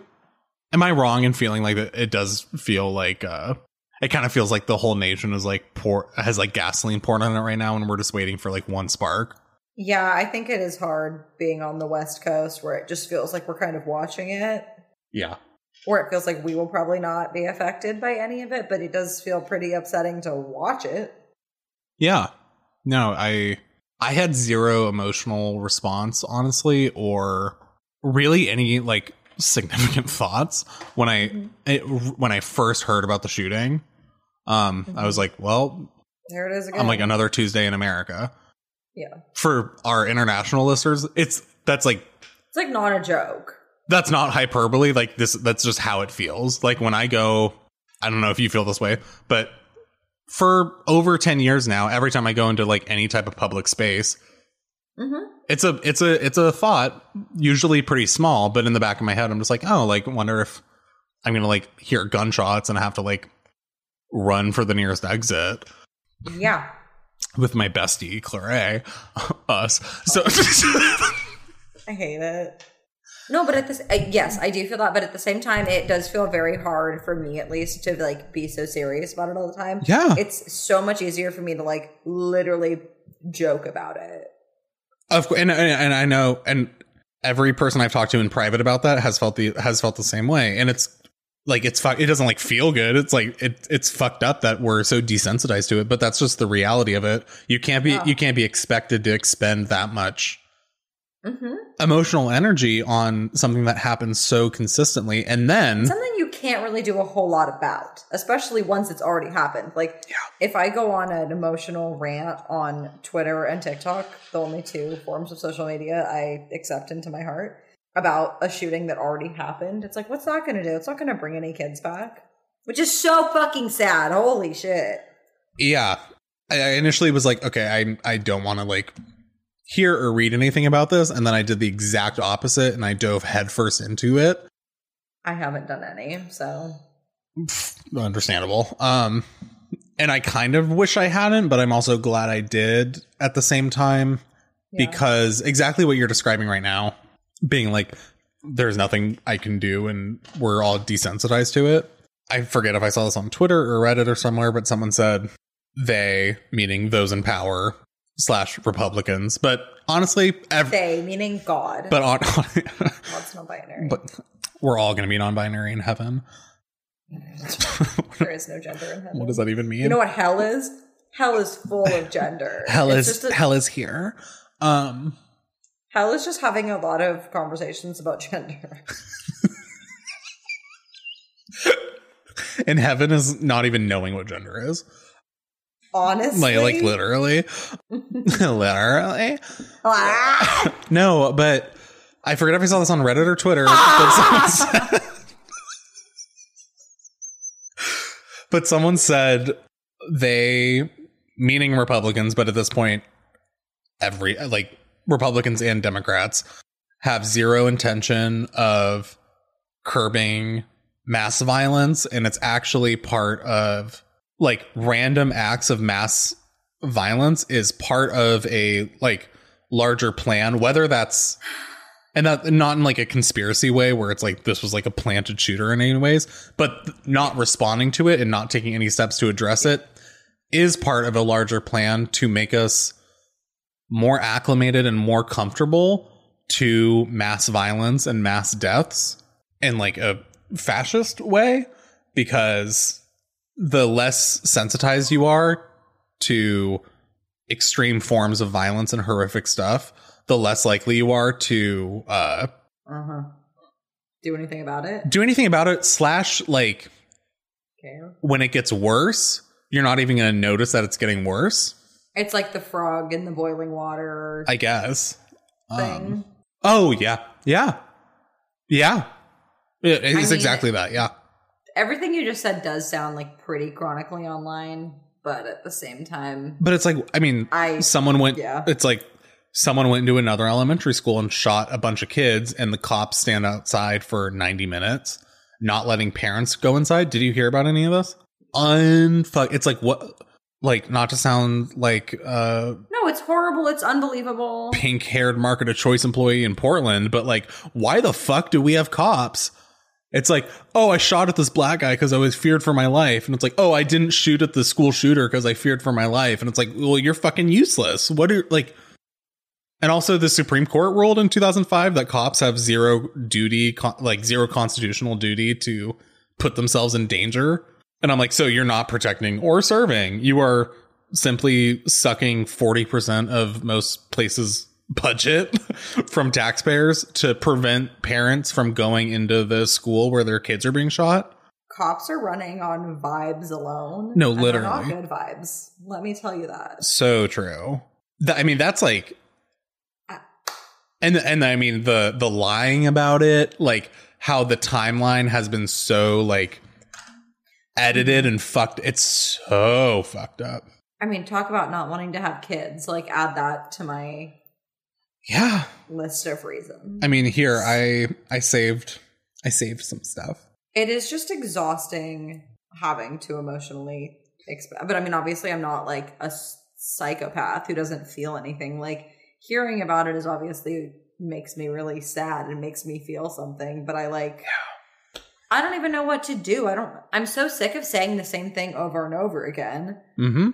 Speaker 4: am I wrong in feeling like that? It does feel like uh, it kind of feels like the whole nation is like pour has like gasoline poured on it right now, and we're just waiting for like one spark.
Speaker 3: Yeah, I think it is hard being on the West Coast where it just feels like we're kind of watching it.
Speaker 4: Yeah,
Speaker 3: Or it feels like we will probably not be affected by any of it, but it does feel pretty upsetting to watch it.
Speaker 4: yeah. No, I I had zero emotional response, honestly, or really any like significant thoughts when I it, when I first heard about the shooting. Um, I was like, well,
Speaker 3: There it is again.
Speaker 4: I'm like another Tuesday in America.
Speaker 3: yeah.
Speaker 4: For our international listeners, it's that's like
Speaker 3: It's like not a joke.
Speaker 4: That's not hyperbole. Like this, that's just how it feels. Like when I go, I don't know if you feel this way, but for over 10 years now, every time I go into like any type of public space,
Speaker 3: Mm-hmm.
Speaker 4: it's a, it's a, it's a thought, usually pretty small, but in the back of my head, I'm just like, oh, like wonder if I'm going to like hear gunshots and I have to like run for the nearest exit
Speaker 3: Yeah.
Speaker 4: with my bestie, Claire, us. So,
Speaker 3: I hate it. No, but at this, yes, I do feel that. But at the same time, it does feel very hard for me, at least, to like be so serious about it all the time.
Speaker 4: Yeah.
Speaker 3: it's so much easier for me to like literally joke about it.
Speaker 4: Of course, and, and and I know, and every person I've talked to in private about that has felt the has felt the same way, and it's like it's fuck. It doesn't like feel good. It's like it it's fucked up that we're so desensitized to it, but that's just the reality of it. You can't be
Speaker 3: Yeah.
Speaker 4: you can't be expected to expend that much
Speaker 3: Mm-hmm.
Speaker 4: emotional energy on something that happens so consistently, and then
Speaker 3: Something you can't really do a whole lot about, especially once it's already happened. Like, if I go on an emotional rant on Twitter and TikTok, the only two forms of social media I accept into my heart, about a shooting that already happened, it's like, what's that going to do? It's not going to bring any kids back, which is so fucking sad. Holy shit.
Speaker 4: yeah, I I initially was like, okay, I I don't want to like hear or read anything about this, and then I did the exact opposite, and I dove headfirst into it.
Speaker 3: I haven't done any, so
Speaker 4: understandable um and i kind of wish i hadn't but i'm also glad i did at the same time
Speaker 3: yeah.
Speaker 4: because exactly what you're describing right now being like there's nothing i can do and we're all desensitized to it i forget if i saw this on twitter or reddit or somewhere but someone said they meaning those in power slash republicans but honestly ev-
Speaker 3: they meaning God.
Speaker 4: but on
Speaker 3: God's not binary.
Speaker 4: but we're all going to be non-binary in heaven
Speaker 3: there is no gender in heaven.
Speaker 4: what does that even mean
Speaker 3: You know what hell is? Hell is full of gender.
Speaker 4: hell
Speaker 3: It's
Speaker 4: is
Speaker 3: a-
Speaker 4: hell is here um
Speaker 3: hell is just having a lot of conversations about gender.
Speaker 4: and heaven is not even knowing what gender is
Speaker 3: Honestly,
Speaker 4: like like literally? Literally?
Speaker 3: Ah!
Speaker 4: no but i forget if i saw this on reddit or twitter but someone said but someone said they meaning republicans but at this point every like republicans and democrats have zero intention of curbing mass violence and it's actually part of like random acts of mass violence is part of a like larger plan whether that's and not, not in like a conspiracy way where it's like this was like a planted shooter in any ways but not responding to it and not taking any steps to address it is part of a larger plan to make us more acclimated and more comfortable to mass violence and mass deaths in like a fascist way because the less sensitized you are to extreme forms of violence and horrific stuff the less likely you are to uh,
Speaker 3: Uh-huh. Do anything about it?
Speaker 4: do anything about it. Slash, like
Speaker 3: Care.
Speaker 4: when it gets worse, you're not even going to notice that it's getting worse.
Speaker 3: It's like the frog in the boiling water
Speaker 4: I guess.
Speaker 3: thing.
Speaker 4: Um, oh yeah, yeah, yeah. It- it's
Speaker 3: mean-
Speaker 4: exactly that. Yeah.
Speaker 3: Everything you just said does sound like pretty chronically online, but at the same time,
Speaker 4: But it's like, I mean,
Speaker 3: I
Speaker 4: someone went.
Speaker 3: yeah.
Speaker 4: It's like someone went into another elementary school and shot a bunch of kids, and the cops stand outside for ninety minutes, not letting parents go inside. Did you hear about any of this? Unfuck. It's like what? Like not to sound like uh
Speaker 3: no, it's horrible. It's unbelievable.
Speaker 4: pink haired market of choice employee in Portland, but like, why the fuck do we have cops? It's like, oh, I shot at this black guy because I was feared for my life. And it's like, oh, I didn't shoot at the school shooter because I feared for my life. And it's like, well, you're fucking useless. What are like, and also the Supreme Court ruled in 2005 that cops have zero duty, like zero constitutional duty to put themselves in danger. And I'm like, so you're not protecting or serving. You are simply sucking 40% of most places budget from taxpayers to prevent parents from going into the school where their kids are being shot.
Speaker 3: Cops are running on vibes alone.
Speaker 4: No,
Speaker 3: and not good vibes. Let me tell you that.
Speaker 4: So true. I mean, that's like, and and I mean the the lying about it, like how the timeline has been so like edited and fucked. It's so fucked up.
Speaker 3: I mean, talk about not wanting to have kids. Like, add that to my
Speaker 4: Yeah.
Speaker 3: list of reasons.
Speaker 4: I mean, here I I saved I saved some stuff.
Speaker 3: It is just exhausting having to emotionally exp- but I mean obviously I'm not like a psychopath who doesn't feel anything like hearing about it is obviously makes me really sad and makes me feel something but I like I don't even know what to do. I don't I'm so sick of saying the same thing over and over again.
Speaker 4: Mm-hmm.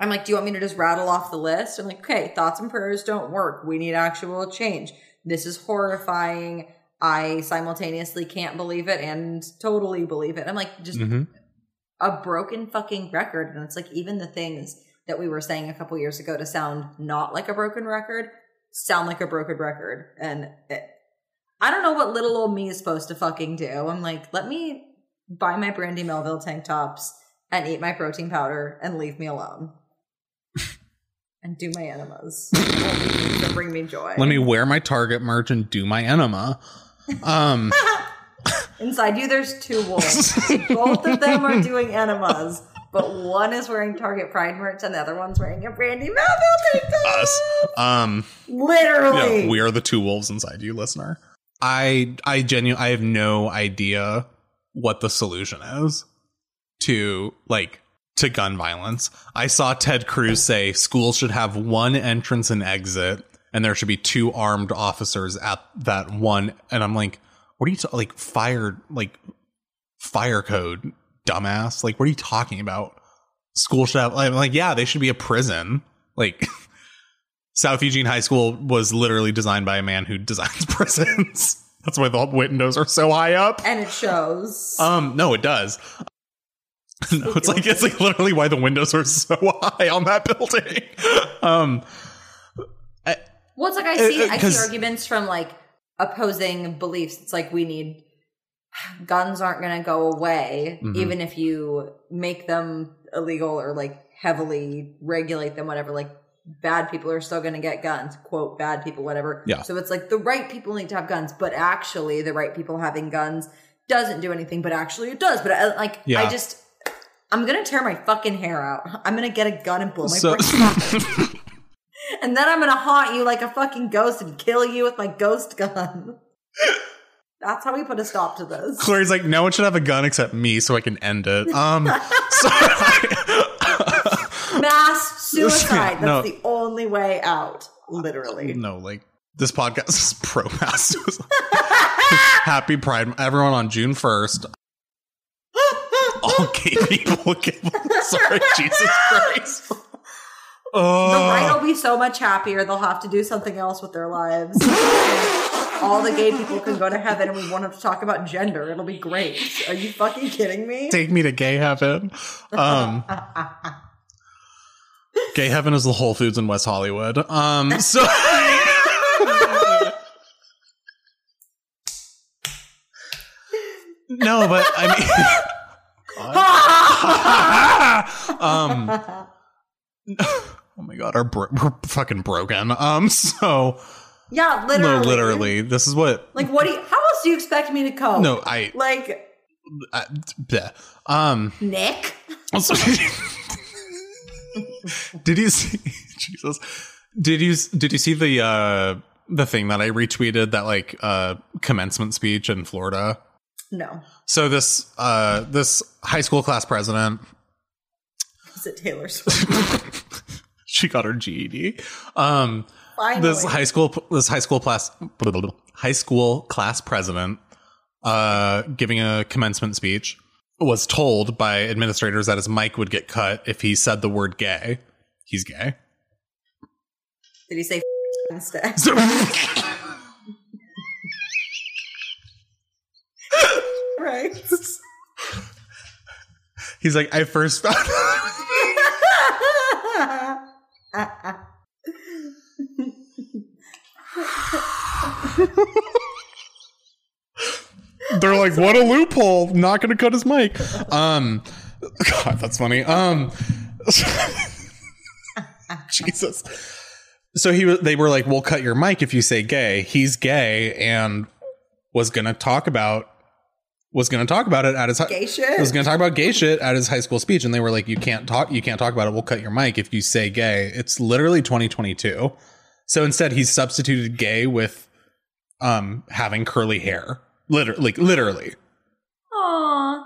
Speaker 3: I'm like, do you want me to just rattle off the list? I'm like, okay, thoughts and prayers don't work. We need actual change. This is horrifying. I simultaneously can't believe it and totally believe it. I'm like, just
Speaker 4: Mm-hmm.
Speaker 3: a broken fucking record. And it's like, even the things that we were saying a couple years ago to sound not like a broken record sound like a broken record. And it, I don't know what little old me is supposed to fucking do. I'm like, let me buy my Brandy Melville tank tops and eat my protein powder and leave me alone. And do my enemas. that bring me joy.
Speaker 4: Let me wear my Target merch and do my enema. Um,
Speaker 3: Inside you, there's two wolves. Both of them are doing enemas, but one is wearing Target Pride merch and the other one's wearing a Brandy Melville top.
Speaker 4: us. Um,
Speaker 3: Literally.
Speaker 4: yeah, we are the two wolves inside you, listener. I I genuinely I have no idea what the solution is to like to gun violence. I saw Ted Cruz say schools should have one entrance and exit and there should be two armed officers at that one and I'm like what are you ta- like fire like fire code dumbass like what are you talking about school should have I'm like yeah they should be a prison like South Eugene High School was literally designed by a man who designs prisons. That's why the windows are so high up.
Speaker 3: and it shows.
Speaker 4: Um, no, it does. no, it's like it's like literally why the windows are so high on that building. Um,
Speaker 3: well, it's like I see,
Speaker 4: uh,
Speaker 3: I
Speaker 4: 'cause-
Speaker 3: see arguments from like opposing beliefs. It's like we need guns aren't going to go away,
Speaker 4: Mhm.
Speaker 3: even if you make them illegal or like heavily regulate them, whatever. Like bad people are still going to get guns, quote, bad people, whatever.
Speaker 4: Yeah.
Speaker 3: So it's like the right people need to have guns, but actually the right people having guns doesn't do anything, but actually it does. But I, like,
Speaker 4: Yeah.
Speaker 3: I just, I'm to tear my fucking hair out. I'm to get a gun and blow my
Speaker 4: so
Speaker 3: brains out. And then I'm gonna haunt you like a fucking ghost and kill you with my ghost gun. That's how we put a stop to this.
Speaker 4: Clarae's like, no one should have a gun except me, so I can end it. Um.
Speaker 3: Mass suicide. That's
Speaker 4: No.
Speaker 3: the only way out. Literally.
Speaker 4: no, like this podcast is pro mass suicide. Happy Pride, everyone! On June first, all gay people gay- Sorry, Jesus Christ.
Speaker 3: Uh, the right will be so much happier. They'll have to do something else with their lives. all the gay people can go to heaven, and we won't have to talk about gender. It'll be great. Are you fucking kidding me?
Speaker 4: Take me to gay heaven. Um, gay heaven is the Whole Foods in West Hollywood. Um, so. no, but I mean. um, oh my god, our bro- we're fucking broken. Um, so
Speaker 3: yeah,
Speaker 4: no,
Speaker 3: literally.
Speaker 4: literally, this is what.
Speaker 3: Like, what do you, how else do you expect me to cope?
Speaker 4: No, I,
Speaker 3: Like,
Speaker 4: I um.
Speaker 3: Nick?
Speaker 4: Also, did you see Jesus? Did you did you see the uh the thing that I retweeted that like uh commencement speech in Florida?
Speaker 3: No.
Speaker 4: So this uh this high school class president
Speaker 3: Is it Taylor Swift?
Speaker 4: she got her GED. Um
Speaker 3: Finally.
Speaker 4: this high school this high school class high school class president uh giving a commencement speech was told by administrators that his mic would get cut if he said the word gay. He's gay.
Speaker 3: Did he say instead? right.
Speaker 4: he's like, I first found They're like, what a loophole! Not gonna cut his mic. Um, God, that's funny. Um, Jesus. So he. They were like, "We'll cut your mic if you say gay." He's gay and was gonna talk about was gonna talk about it at his hi-
Speaker 3: Gay shit?
Speaker 4: Was gonna talk about gay shit at his high school speech, and they were like, "You can't talk. You can't talk about it. We'll cut your mic if you say gay." It's literally 2022. So instead, he substituted gay with um having curly hair. Literally, like literally.
Speaker 3: Aw.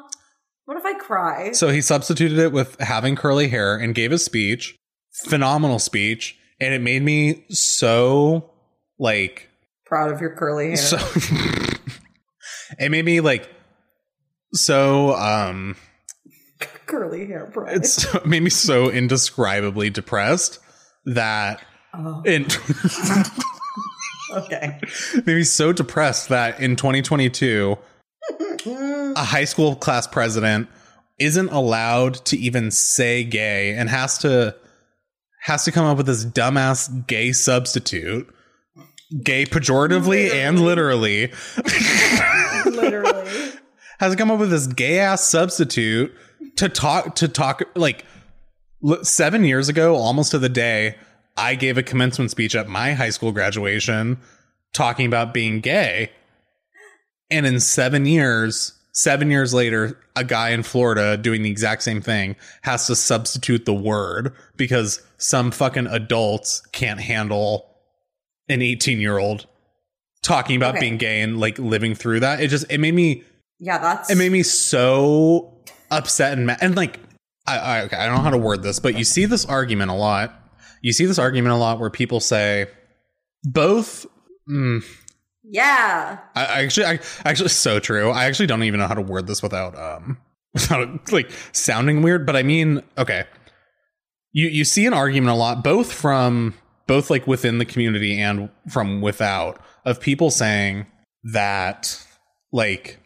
Speaker 3: What if I cry?
Speaker 4: So he substituted it with having curly hair and gave a speech, phenomenal speech, and it made me so like
Speaker 3: Proud of your curly hair.
Speaker 4: so it made me like so um
Speaker 3: curly hair pride.
Speaker 4: it's it made me so indescribably depressed that
Speaker 3: oh,
Speaker 4: in
Speaker 3: okay.
Speaker 4: made me so depressed that in 2022 a high school class president isn't allowed to even say gay and has to has to come up with this dumbass gay substitute gay pejoratively and literally
Speaker 3: Literally.
Speaker 4: has come up with this gay ass substitute to talk to talk like l- 7 years ago almost to the day I gave a commencement speech at my high school graduation talking about being gay and in 7 years 7 years later a guy in Florida doing the exact same thing has to substitute the word because some fucking adults can't handle an 18 year old talking about
Speaker 3: Okay.
Speaker 4: being gay and like living through that it just it made me
Speaker 3: Yeah, that's
Speaker 4: it made me so upset and mad. And like, I, I, okay, I don't know how to word this, but you see this argument a lot. You see this argument a lot where people say both. Mm,
Speaker 3: Yeah.
Speaker 4: I, I actually, I actually, so true. I actually don't even know how to word this without um, without like sounding weird. But I mean, okay, you you see an argument a lot, both from both like within the community and from without, of people saying that like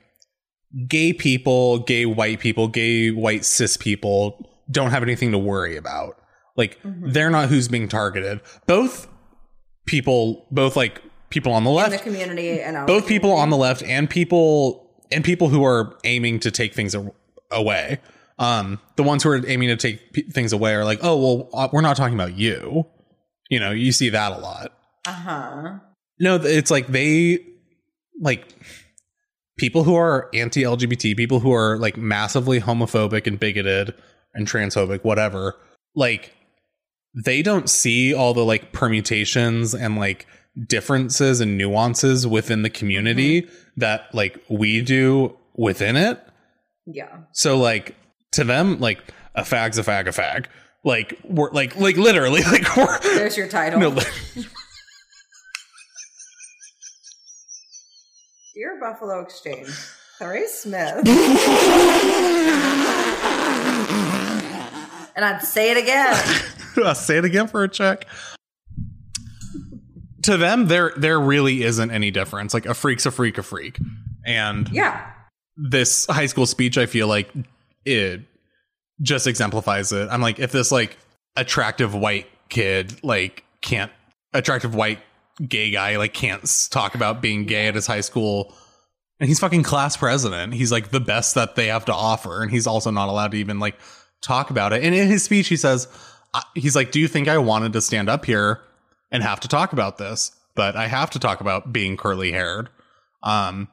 Speaker 4: gay people, gay white people, gay white cis people don't have anything to worry about. Like they're not who's being targeted. Both people, both like people on the
Speaker 3: In
Speaker 4: left
Speaker 3: the community and
Speaker 4: both people
Speaker 3: community.
Speaker 4: on the left and people and people who are aiming to take things away. Um, the ones who are aiming to take p- things away are like, oh well, uh, we're not talking about you. You know, you see that a lot.
Speaker 3: Uh-huh.
Speaker 4: No, it's like they like people who are anti-LGBT, people who are like massively homophobic and bigoted and transphobic, whatever. Like they don't see all the like permutations and like differences and nuances within the community mm-hmm. that like we do within it.
Speaker 3: Yeah.
Speaker 4: So like to them, like a fag's a fag a fag. Like we're like like literally like we're
Speaker 3: There's your title.
Speaker 4: no, li-
Speaker 3: Dear Buffalo Exchange, Clarice Smith. and I'd say it again.
Speaker 4: I'll say it again for a check. To them, there there really isn't any difference. Like a freak's a freak, a freak. And
Speaker 3: Yeah.
Speaker 4: this high school speech, I feel like it just exemplifies it. I'm like, if this like attractive white kid like can't attractive white gay guy like can't talk about being gay at his high school and he's fucking class president. He's like the best that they have to offer, and he's also not allowed to even like talk about it. And in his speech, he says, "He's like, do you think I wanted to stand up here and have to talk about this? But I have to talk about being curly haired." Um,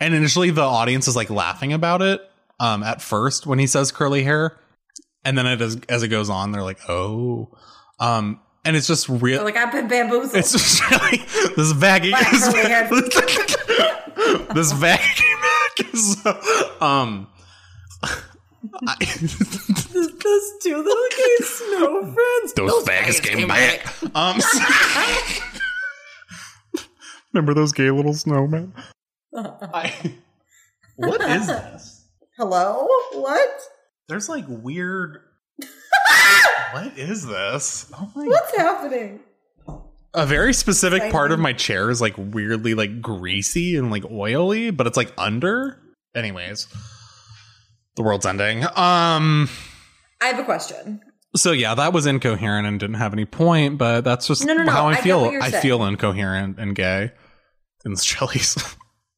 Speaker 4: and initially, the audience is like laughing about it. Um, at first when he says curly hair, and then it as as it goes on, they're like, "Oh." Um, and it's just real.
Speaker 3: Like I've been bamboozled.
Speaker 4: It's just really this vacuum.
Speaker 3: Black
Speaker 4: This,
Speaker 3: curly hair.
Speaker 4: this vacuum is so, um. I,
Speaker 3: Those two little gay snow friends.
Speaker 4: those, bags came, back. Um. remember those gay little snowmen? I, what is this?
Speaker 3: Hello? What?
Speaker 4: There's like weird. What is this? Oh my
Speaker 3: What's happening?
Speaker 4: a very specific part of my chair is like weirdly like greasy and like oily, but it's like under. Anyways, the world's ending. Um.
Speaker 3: I have a question.
Speaker 4: So yeah, that was incoherent and didn't have any point, but that's just
Speaker 3: No, no, no,
Speaker 4: how I,
Speaker 3: I
Speaker 4: feel. I
Speaker 3: saying.
Speaker 4: feel incoherent and gay in this chilies.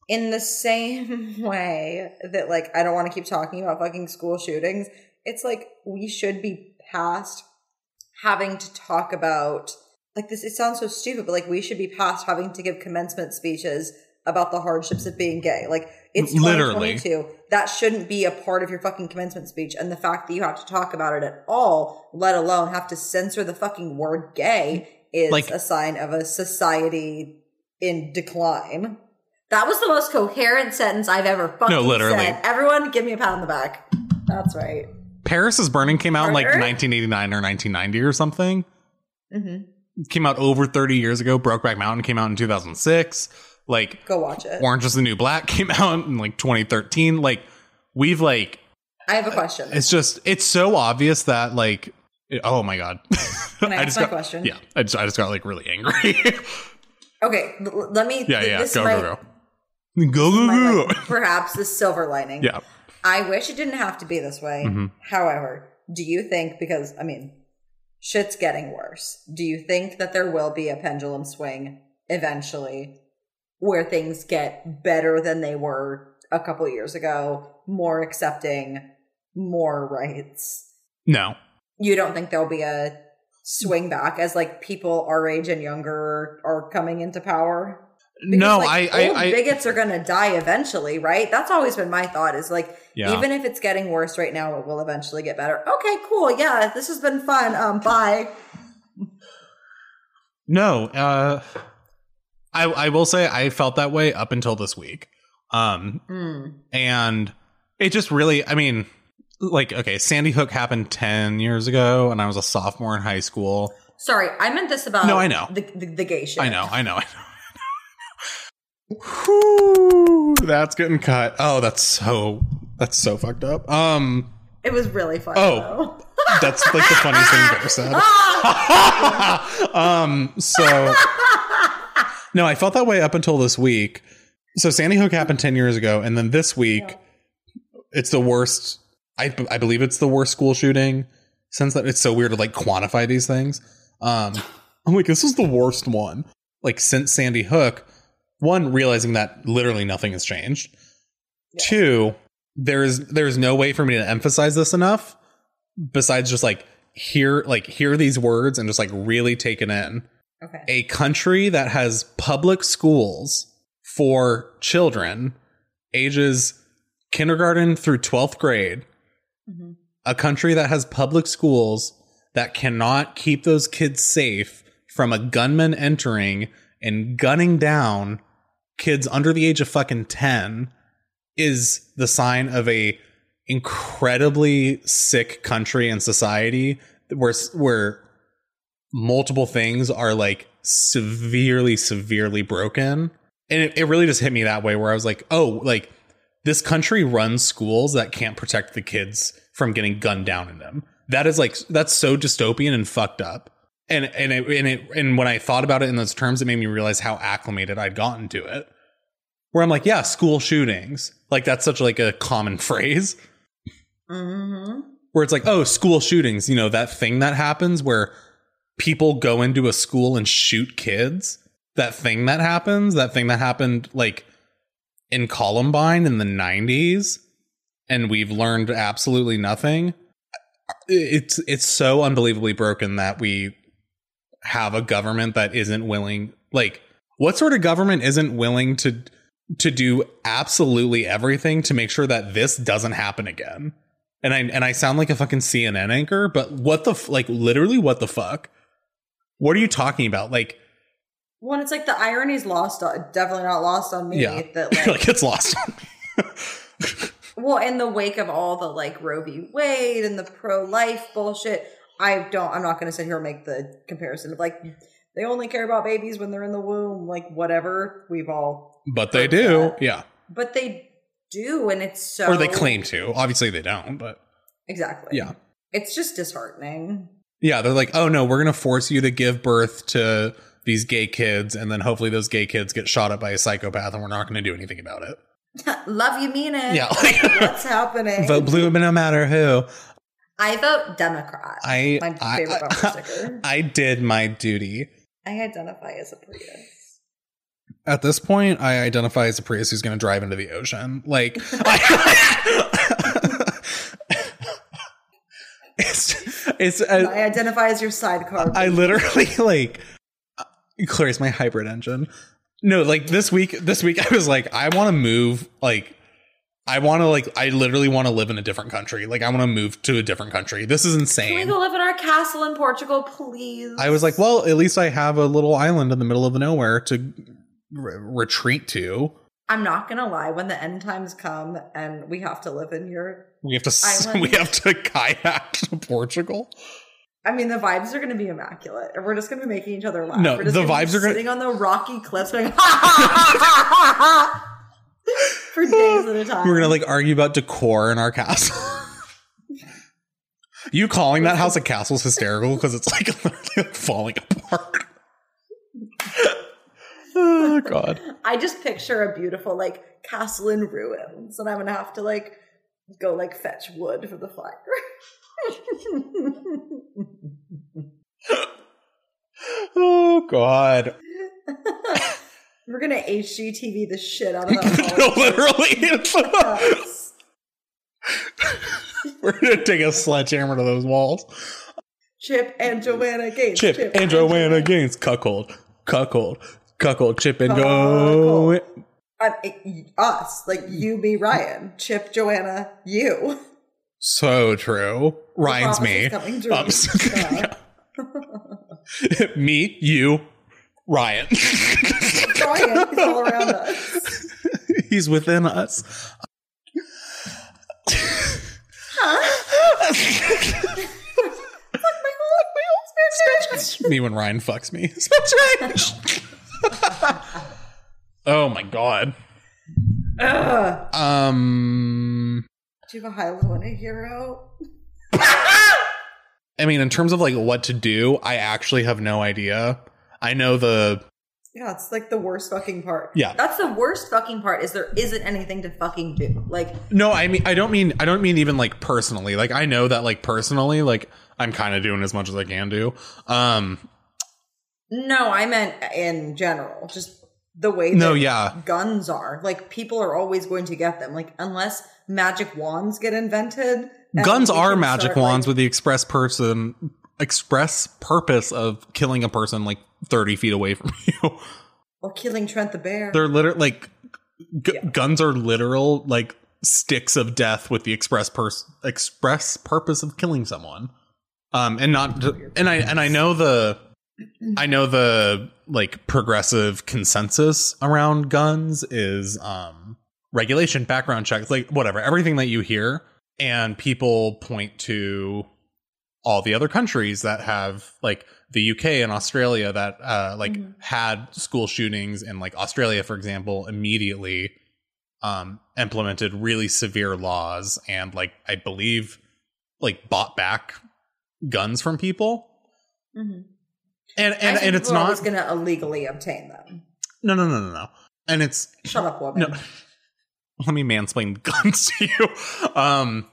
Speaker 3: In the same way that like I don't want to keep talking about fucking school shootings, it's like we should be past having to talk about like this it sounds so stupid, but like we should be past having to give commencement speeches about the hardships of being gay. Like it's
Speaker 4: Literally.
Speaker 3: That shouldn't be a part of your fucking commencement speech. And the fact that you have to talk about it at all, let alone have to censor the fucking word gay, is
Speaker 4: Like-
Speaker 3: a sign of a society in decline. That was the most coherent sentence I've ever fucking
Speaker 4: No, literally.
Speaker 3: said. Everyone, give me a pat on the back. That's right.
Speaker 4: Paris is Burning came out in like 1989 or 1990 or something.
Speaker 3: hmm
Speaker 4: Came out over 30 years ago. Brokeback Mountain came out in 2006. Like
Speaker 3: Go watch it.
Speaker 4: Orange is the New Black came out in like 2013. Like we've like
Speaker 3: I have a question.
Speaker 4: it's just it's so obvious that like it- oh my god.
Speaker 3: Can I ask
Speaker 4: just
Speaker 3: my
Speaker 4: got,
Speaker 3: question?
Speaker 4: Yeah, I just I just got like really angry.
Speaker 3: Okay, let me.
Speaker 4: yeah, yeah. Go,
Speaker 3: might,
Speaker 4: go go go go go
Speaker 3: like, perhaps the silver lining.
Speaker 4: Yeah.
Speaker 3: I wish it didn't have to be this way.
Speaker 4: Mhm.
Speaker 3: However, do you think because I mean, shit's getting worse. Do you think that there will be a pendulum swing eventually where things get better than they were a couple years ago, more accepting, more rights?
Speaker 4: No.
Speaker 3: You don't think there'll be a swing back as like people our age and younger are coming into power? Because,
Speaker 4: no,
Speaker 3: like,
Speaker 4: I,
Speaker 3: old
Speaker 4: I, I,
Speaker 3: bigots are going to die eventually, right? That's always been my thought. Is like,
Speaker 4: Yeah.
Speaker 3: even if it's getting worse right now, it will eventually get better. Okay, cool. Yeah, this has been fun. Um, bye.
Speaker 4: no, uh, I, I will say I felt that way up until this week. Um,
Speaker 3: Hmm.
Speaker 4: and it just really, I mean, like, okay, Sandy Hook happened 10 years ago and I was a sophomore in high school.
Speaker 3: Sorry, I meant this about.
Speaker 4: No, I know.
Speaker 3: the the, the gay shit.
Speaker 4: I know, I know, I know. Whew, that's getting cut. Oh, that's so, that's so fucked up. Um,
Speaker 3: It was really fun.
Speaker 4: Oh. that's like the funniest thing you've ever said. um, so no, I felt that way up until this week. So Sandy Hook happened 10 years ago. And then this week, it's the worst. I, I believe it's the worst school shooting since that it's so weird to like quantify these things. Um, I'm like, this is the worst one. Like since Sandy Hook, one, realizing that literally nothing has changed. Two, there's there's no way for me to emphasize this enough besides just like hear like hear these words and just like really take it in
Speaker 3: Okay.
Speaker 4: a country that has public schools for children ages kindergarten through 12th grade
Speaker 3: Mhm.
Speaker 4: a country that has public schools that cannot keep those kids safe from a gunman entering and gunning down kids under the age of fucking 10 is the sign of a incredibly sick country and society where where multiple things are like severely severely broken. And it, it really just hit me that way where i was like oh like this country runs schools that can't protect the kids from getting gunned down in them. That is like that's so dystopian and fucked up and and it, and it and when i thought about it in those terms it made me realize how acclimated i'd gotten to it where i'm like yeah school shootings like that's such like a common phrase
Speaker 3: Mm-hmm.
Speaker 4: where it's like, oh, school shootings, you know, that thing that happens where people go into a school and shoot kids. That thing that happens, that thing that happened like in Columbine in the 90s and we've learned absolutely nothing. It's it's so unbelievably broken that we have a government that isn't willing like what sort of government isn't willing to to do absolutely everything to make sure that this doesn't happen again. And I and I sound like a fucking CNN anchor, but what the f- like literally what the fuck? What are you talking about? Like
Speaker 3: Well, it's like the irony's lost on definitely not lost on me.
Speaker 4: yeah.
Speaker 3: That like,
Speaker 4: like it's lost.
Speaker 3: well, in the wake of all the like Roe v. Wade and the pro life bullshit, I don't I'm not gonna sit here and make the comparison of like they only care about babies when they're in the womb, like whatever. We've all
Speaker 4: but they do.
Speaker 3: that.
Speaker 4: Yeah.
Speaker 3: but they do, and it's so
Speaker 4: Or they claim to. Obviously they don't, but
Speaker 3: Exactly.
Speaker 4: yeah.
Speaker 3: It's just disheartening.
Speaker 4: Yeah, they're like, "Oh no, we're going to force you to give birth to these gay kids and then hopefully those gay kids get shot up by a psychopath and we're not going to do anything about it."
Speaker 3: Love you mean it.
Speaker 4: Yeah.
Speaker 3: What's happening?
Speaker 4: Vote blue no matter who.
Speaker 3: I vote Democrat.
Speaker 4: I
Speaker 3: My
Speaker 4: I,
Speaker 3: favorite bumper sticker.
Speaker 4: I did my duty.
Speaker 3: I identify as a Prius.
Speaker 4: At this point, I identify as a Prius who's going to drive into the ocean. Like, I, it's it's.
Speaker 3: I
Speaker 4: Uh,
Speaker 3: identify as your sidecar.
Speaker 4: I literally like. Clarice, my hybrid engine. No, like this week. This week, I was like, I want to move. Like, I want to like. I literally want to live in a different country. Like, I want to move to a different country. This is
Speaker 3: Can we
Speaker 4: insane.
Speaker 3: go live in our castle in Portugal, please?
Speaker 4: I was like, well, at least I have a little island in the middle of nowhere to re- retreat to.
Speaker 3: I'm not gonna lie. When the end times come and we have to live in your,
Speaker 4: We have to
Speaker 3: Island.
Speaker 4: we have to kayak to Portugal.
Speaker 3: I mean, the vibes are gonna be immaculate, and we're just gonna be making each other laugh.
Speaker 4: No,
Speaker 3: We're just
Speaker 4: the vibes are gonna-
Speaker 3: sitting on the rocky cliffs, going ha ha ha ha ha ha for days at a time.
Speaker 4: We're gonna like argue about decor in our castle. you calling that house a castle is hysterical because it's like literally falling apart. oh god.
Speaker 3: I just picture a beautiful like castle in ruins, and I'm gonna have to like go like fetch wood for the fire.
Speaker 4: Oh god.
Speaker 3: We're gonna HGTV the shit out of that.
Speaker 4: no, literally. We're gonna take a sledgehammer to those walls.
Speaker 3: Chip and Joanna Gates.
Speaker 4: Chip, and Joanna Gaines, cuckold, cuckold, cuckold, chip and go.
Speaker 3: Um, us, like you, me, Ryan. Chip, Joanna, you.
Speaker 4: So true. Ryan's me. Um,
Speaker 3: Yeah.
Speaker 4: me, you, Ryan.
Speaker 3: Is all around us.
Speaker 4: He's within us. Huh? me when Ryan fucks me. oh my god.
Speaker 3: Ugh.
Speaker 4: Um
Speaker 3: Do you have a high low and a hero?
Speaker 4: I mean in terms of like what to do, I actually have no idea. I know the
Speaker 3: Yeah, it's like the worst fucking part.
Speaker 4: Yeah.
Speaker 3: That's the worst fucking part is there isn't anything to fucking do. Like
Speaker 4: No, I mean I don't mean I don't mean even like personally. Like I know that like personally like I'm kind of doing as much as I can do. Um
Speaker 3: no, I meant in general. Just the way
Speaker 4: no, yeah.
Speaker 3: guns are. Like people are always going to get them. Like unless magic wands get invented.
Speaker 4: Guns are magic
Speaker 3: start,
Speaker 4: wands
Speaker 3: like-
Speaker 4: with the express person express purpose of killing a person like 30 feet away from you.
Speaker 3: or killing Trent the Bear.
Speaker 4: They're literally like g-
Speaker 3: Yeah.
Speaker 4: guns are literal like sticks of death with the express pers- express purpose of killing someone. Um and not and I and I know the I know the like progressive consensus around guns is um regulation, background checks, like whatever, everything that you hear and people point to all the other countries that have like the UK and Australia that uh like
Speaker 3: Mhm.
Speaker 4: had school shootings and like Australia for example immediately um implemented really severe laws and like I believe like bought back guns from people
Speaker 3: Mhm.
Speaker 4: and and, and it's not
Speaker 3: going to illegally obtain them.
Speaker 4: no no no no no and it's
Speaker 3: Shut up, woman.
Speaker 4: no let me mansplain guns to you um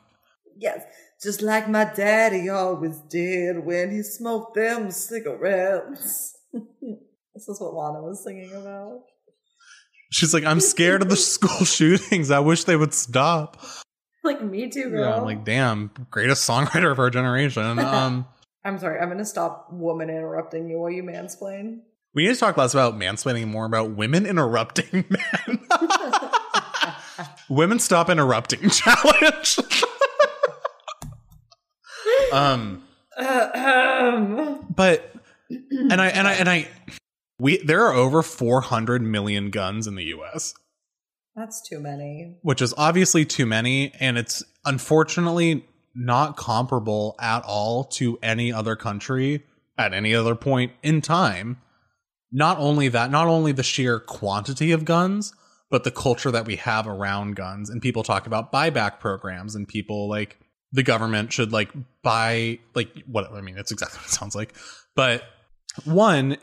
Speaker 3: Yes, just like my daddy always did when he smoked them cigarettes. this is what Lana was singing about.
Speaker 4: She's like, I'm scared of the school shootings. I wish they would stop.
Speaker 3: Like me too, girl.
Speaker 4: Yeah, I'm like, damn, greatest songwriter of our generation. Um,
Speaker 3: I'm sorry. I'm gonna stop woman interrupting you while you mansplain.
Speaker 4: we need to talk less about mansplaining and more about women interrupting men. women stop interrupting challenge. Um, but and I and I and I we there are over 400 million guns in the US.
Speaker 3: that's too many.
Speaker 4: which is obviously too many and it's unfortunately not comparable at all to any other country at any other point in time not only that not only the sheer quantity of guns but the culture that we have around guns and people talk about buyback programs and people like the government should like buy like what i mean it's exactly what it sounds like but one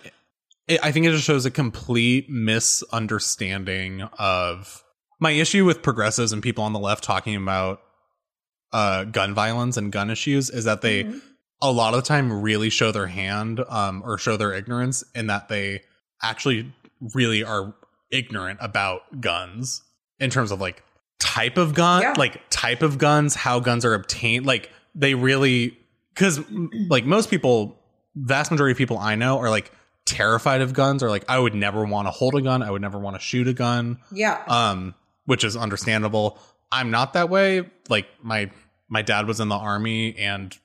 Speaker 4: it, I think it just shows a complete misunderstanding of my issue with progressives and people on the left talking about uh, gun violence and gun issues is that they
Speaker 3: Mhm.
Speaker 4: a lot of the time really show their hand um, or show their ignorance in that they actually really are ignorant about guns in terms of like type of gun
Speaker 3: Yeah.
Speaker 4: like type of guns how guns are obtained like they really because like most people vast majority of people i know are like terrified of guns or like i would never want to hold a gun i would never want to shoot a gun
Speaker 3: Yeah.
Speaker 4: um which is understandable i'm not that way like my my dad was in the army and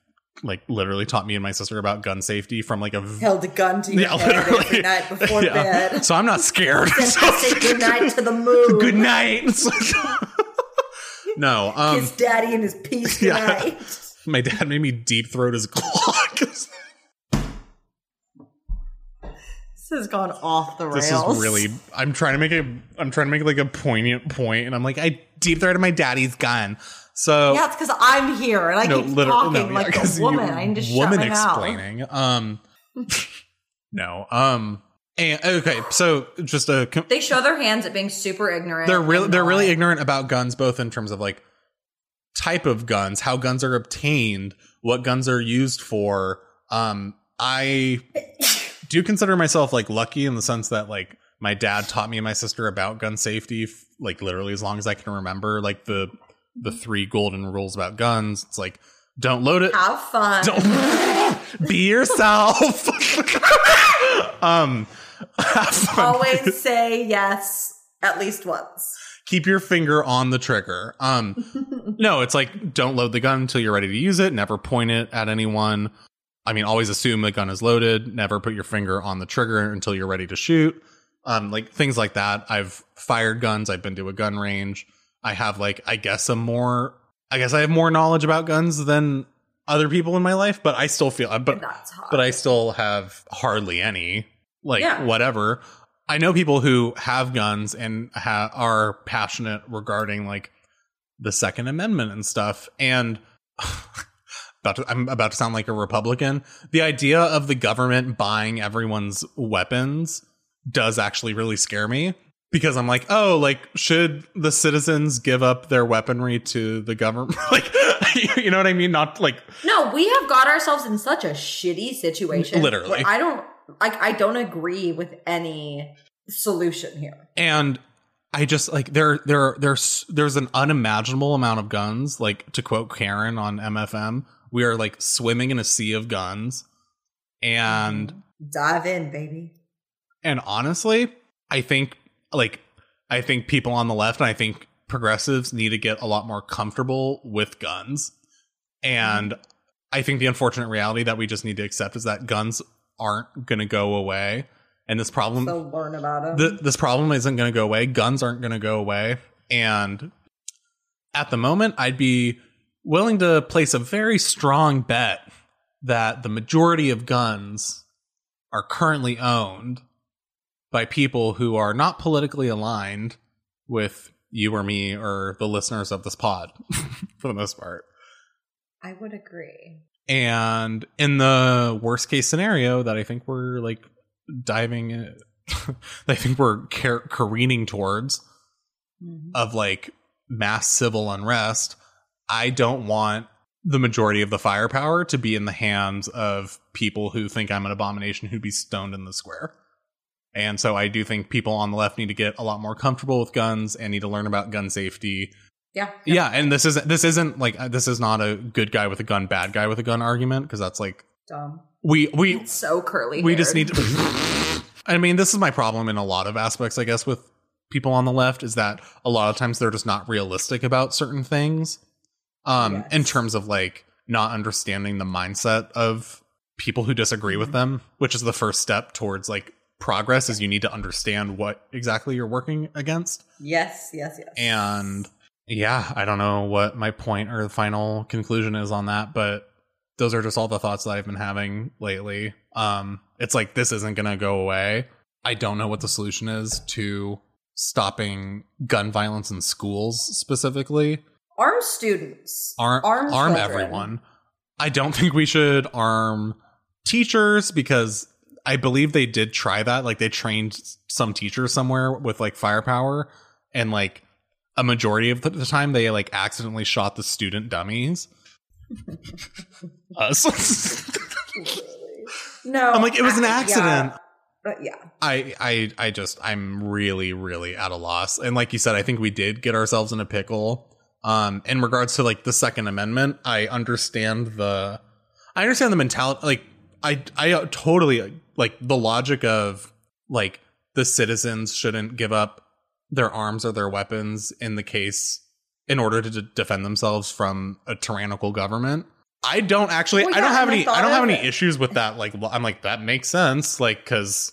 Speaker 4: like literally taught me and my sister about gun safety from like a v-
Speaker 3: Held a gun to your
Speaker 4: Yeah,
Speaker 3: head every night before
Speaker 4: Yeah.
Speaker 3: bed.
Speaker 4: so i'm not scared
Speaker 3: say good night to the moon.
Speaker 4: good night no um
Speaker 3: Kiss daddy and his
Speaker 4: Yeah.
Speaker 3: tonight.
Speaker 4: my dad made me deep throat his Glock.
Speaker 3: This has gone off the rails.
Speaker 4: this is really i'm trying to make a i'm trying to make like a poignant point and i'm like i deep throated my daddy's gun so
Speaker 3: Yeah, it's because I'm here and I
Speaker 4: no,
Speaker 3: keep talking
Speaker 4: no, yeah,
Speaker 3: like a woman. I need to shut
Speaker 4: woman
Speaker 3: my mouth.
Speaker 4: explaining. Um, no, um, and okay, so just a com-
Speaker 3: They show their hands at being super ignorant.
Speaker 4: they're really they're really ignorant about guns, both in terms of like type of guns, how guns are obtained, what guns are used for. Um, I do consider myself like lucky in the sense that like my dad taught me and my sister about gun safety, f- like literally as long as I can remember, like the the three golden rules about guns. It's like don't load it,
Speaker 3: Have fun.
Speaker 4: don't be yourself. um.
Speaker 3: Always say yes at least once.
Speaker 4: keep your finger on the trigger. Um, no, it's like don't load the gun until you're ready to use it. Never point it at anyone. I mean, always assume the gun is loaded. Never put your finger on the trigger until you're ready to shoot. Um, like things like that. I've fired guns. I've been to a gun range. I have like, I guess a more, I guess I have more knowledge about guns than other people in my life, but I still feel, but but I still have hardly any. Like
Speaker 3: Yeah.
Speaker 4: whatever. I know people who have guns and ha- are passionate regarding like the Second Amendment and stuff. And about to, I'm about to sound like a Republican. The idea of the government buying everyone's weapons does actually really scare me because I'm like, oh, like should the citizens give up their weaponry to the government? like, you know what I mean? Not like
Speaker 3: No, we have got ourselves in such a shitty situation.
Speaker 4: Literally.
Speaker 3: I don't like I don't agree with any solution here.
Speaker 4: and I just like there there there's there's an unimaginable amount of guns. Like to quote Karen on MFM, we are like swimming in a sea of guns. And
Speaker 3: Dive in, baby.
Speaker 4: and honestly, I think like I think people on the left and I think progressives need to get a lot more comfortable with guns. And mm-hmm. I think the unfortunate reality that we just need to accept is that guns aren't going to go away. And this problem
Speaker 3: So learn about them.
Speaker 4: th- this problem isn't going to go away. Guns aren't going to go away. And at the moment, I'd be willing to place a very strong bet that the majority of guns are currently owned by people who are not politically aligned with you or me or the listeners of this pod for the most part.
Speaker 3: I would agree.
Speaker 4: And in the worst case scenario that I think we're like diving, in, I think we're car- careening towards
Speaker 3: Mhm.
Speaker 4: of like mass civil unrest, I don't want the majority of the firepower to be in the hands of people who think I'm an abomination who'd be stoned in the square. And so I do think people on the left need to get a lot more comfortable with guns and need to learn about gun safety.
Speaker 3: Yeah.
Speaker 4: Yeah, and this isn't this isn't like uh, this is not a good guy with a gun, bad guy with a gun argument because that's like
Speaker 3: Dumb.
Speaker 4: we we
Speaker 3: It's so curly.
Speaker 4: we just need to I mean, this is my problem in a lot of aspects, I guess, with people on the left is that a lot of times they're just not realistic about certain things. Um,
Speaker 3: Yes.
Speaker 4: in terms of like not understanding the mindset of people who disagree with them, which is the first step towards like progress is you need to understand what exactly you're working against.
Speaker 3: Yes, yes, yes.
Speaker 4: And yeah, I don't know what my point or the final conclusion is on that, but those are just all the thoughts that I've been having lately. Um, it's like this isn't going to go away. I don't know what the solution is to stopping gun violence in schools specifically.
Speaker 3: arm students.
Speaker 4: Arm
Speaker 3: arm,
Speaker 4: arm
Speaker 3: children.
Speaker 4: everyone. I don't think we should arm teachers because I believe they did try that. Like they trained some teachers somewhere with like firepower and like a majority of the time they like accidentally shot the student dummies. Us.
Speaker 3: No,
Speaker 4: I'm like, it was an accident.
Speaker 3: Yeah, but yeah,
Speaker 4: I, I I just I'm really really at a loss. And like you said, I think we did get ourselves in a pickle. Um, in regards to like the Second Amendment, I understand the I understand the mentality. Like I I totally like the logic of like the citizens shouldn't give up their arms or their weapons in the case in order to d- defend themselves from a tyrannical government. I don't actually.
Speaker 3: Well,
Speaker 4: I don't have any. I don't have any
Speaker 3: it-
Speaker 4: issues with that. Like, I'm like that makes sense. Like, because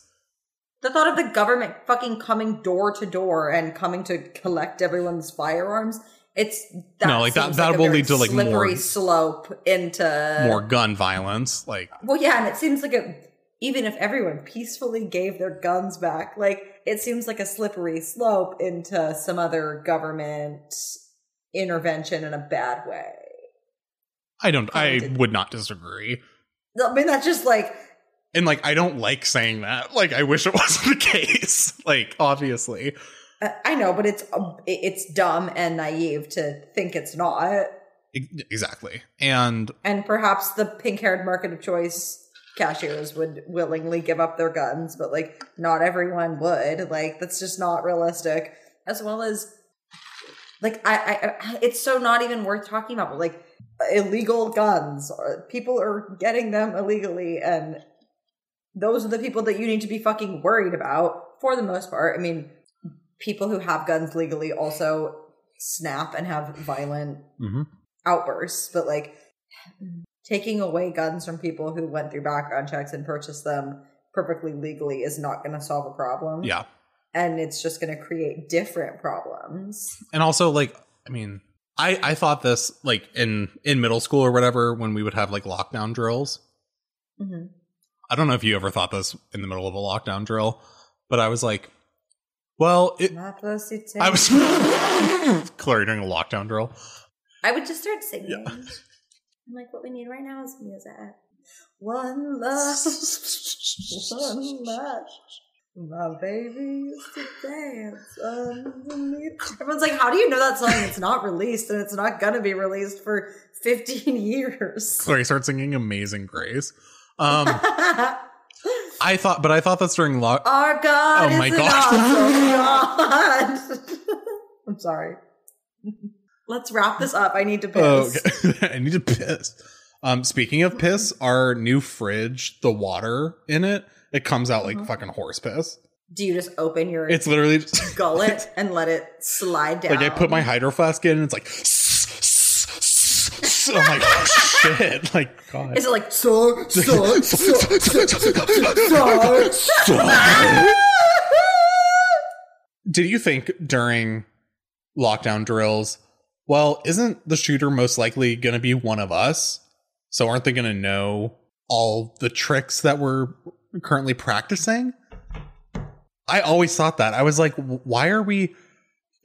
Speaker 3: the thought of the government fucking coming door to door and coming to collect everyone's firearms. It's that
Speaker 4: No, like, that- that
Speaker 3: a
Speaker 4: will lead to, like, more-
Speaker 3: slippery slope into
Speaker 4: more gun violence. Like,
Speaker 3: Well, yeah, and it seems like a even if everyone peacefully gave their guns back, like it seems like a slippery slope into some other government intervention in a bad way.
Speaker 4: I don't. I would not disagree.
Speaker 3: I mean, that's just like
Speaker 4: And like, I don't like saying that. Like, I wish it wasn't the case. Like, obviously,
Speaker 3: uh, I know, but it's um, it's dumb and naive to think it's not.
Speaker 4: Exactly. And
Speaker 3: And perhaps the pink-haired market of choice cashiers would willingly give up their guns, but like not everyone would. Like that's just not realistic. As well as like I, I, I it's so not even worth talking about. But like illegal guns, or people are getting them illegally, and those are the people that you need to be fucking worried about for the most part. I mean, people who have guns legally also snap and have violent
Speaker 4: Mhm.
Speaker 3: outbursts, but like taking away guns from people who went through background checks and purchased them perfectly legally is not going to solve a problem.
Speaker 4: yeah,
Speaker 3: And it's just going to create different problems.
Speaker 4: and also like, I mean, I I thought this like in in middle school or whatever when we would have like lockdown drills.
Speaker 3: Mhm.
Speaker 4: I don't know if you ever thought this in the middle of a lockdown drill, but I was like, well, it. I was Chloe doing a lockdown drill.
Speaker 3: I would just start singing.
Speaker 4: Yeah.
Speaker 3: I'm like, what we need right now is music. One love, one love. My baby used to dance underneath. Everyone's like, how do you know that song? It's not released and it's not gonna be released for 15 years.
Speaker 4: Chloe started singing "Amazing Grace." Um, I thought, but I thought that's during lock.
Speaker 3: Our God
Speaker 4: Oh
Speaker 3: is
Speaker 4: my
Speaker 3: an
Speaker 4: God.
Speaker 3: awesome God. I'm sorry. Let's wrap this up. I need to
Speaker 4: Oh,
Speaker 3: piss.
Speaker 4: okay. I need to piss. Um, speaking of piss, our new fridge, the water in it, it comes out like fucking horse piss.
Speaker 3: Do you just open your
Speaker 4: It's literally just,
Speaker 3: gullet and let it slide down?
Speaker 4: like I put my hydro flask in, and it's like. I'm like, oh shit! Like, God.
Speaker 3: Is it like so so so so so?
Speaker 4: Did you think during lockdown drills, well, isn't the shooter most likely going to be one of us? So aren't they going to know all the tricks that we're currently practicing? I always thought that. I was like, why are we?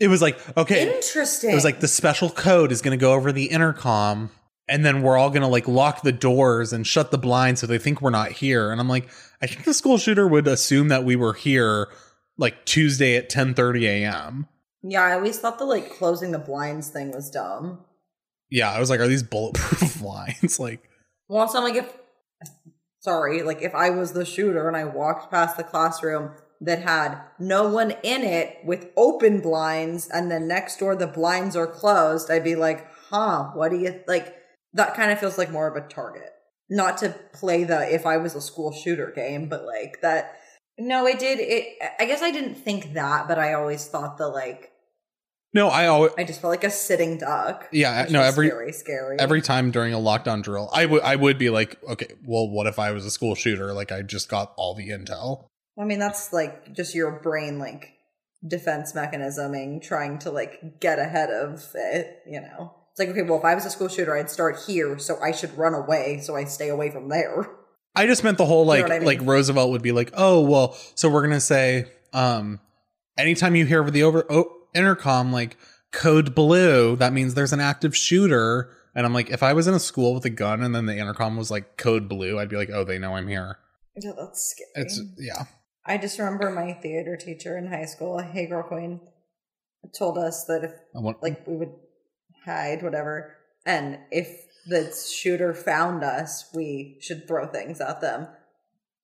Speaker 4: It was like, okay,
Speaker 3: Interesting.
Speaker 4: it was like the special code is going to go over the intercom and then we're all going to like lock the doors and shut the blinds so they think we're not here. And I'm like, I think the school shooter would assume that we were here like Tuesday at 10:30 a.m.
Speaker 3: yeah, I always thought the like closing the blinds thing was dumb.
Speaker 4: Yeah, I was like, are these bulletproof blinds? like,
Speaker 3: Well, so I'm like, if sorry, like if I was the shooter and I walked past the classroom that had no one in it with open blinds and then next door the blinds are closed, I'd be like, huh, what do you like? That kind of feels like more of a target. Not to play the if I was a school shooter game, but like that. No, it did. It. I guess I didn't think that, but I always thought the like.
Speaker 4: No, I always
Speaker 3: I just felt like a sitting duck.
Speaker 4: Yeah, no, every-
Speaker 3: very scary.
Speaker 4: every time during a lockdown drill, I would I would be like, okay, well, what if I was a school shooter? Like I just got all the intel.
Speaker 3: I mean, that's like just your brain like defense mechanisming, trying to like get ahead of it. You know, it's like okay, well, if I was a school shooter, I'd start here, so I should run away, so I stay away from there.
Speaker 4: I just meant the whole
Speaker 3: You know
Speaker 4: like
Speaker 3: I mean?
Speaker 4: like Roosevelt would be like, oh well, so we're gonna say, um, anytime you hear over the over oh, intercom like code blue, that means there's an active shooter. And I'm like, if I was in a school with a gun and then the intercom was like code blue, I'd be like, oh, they know I'm here.
Speaker 3: Yeah, that's scary.
Speaker 4: It's yeah.
Speaker 3: I just remember my theater teacher in high school, Hey Girl Queen, told us that if
Speaker 4: I want,
Speaker 3: like we would hide whatever, and if the shooter found us, we should throw things at them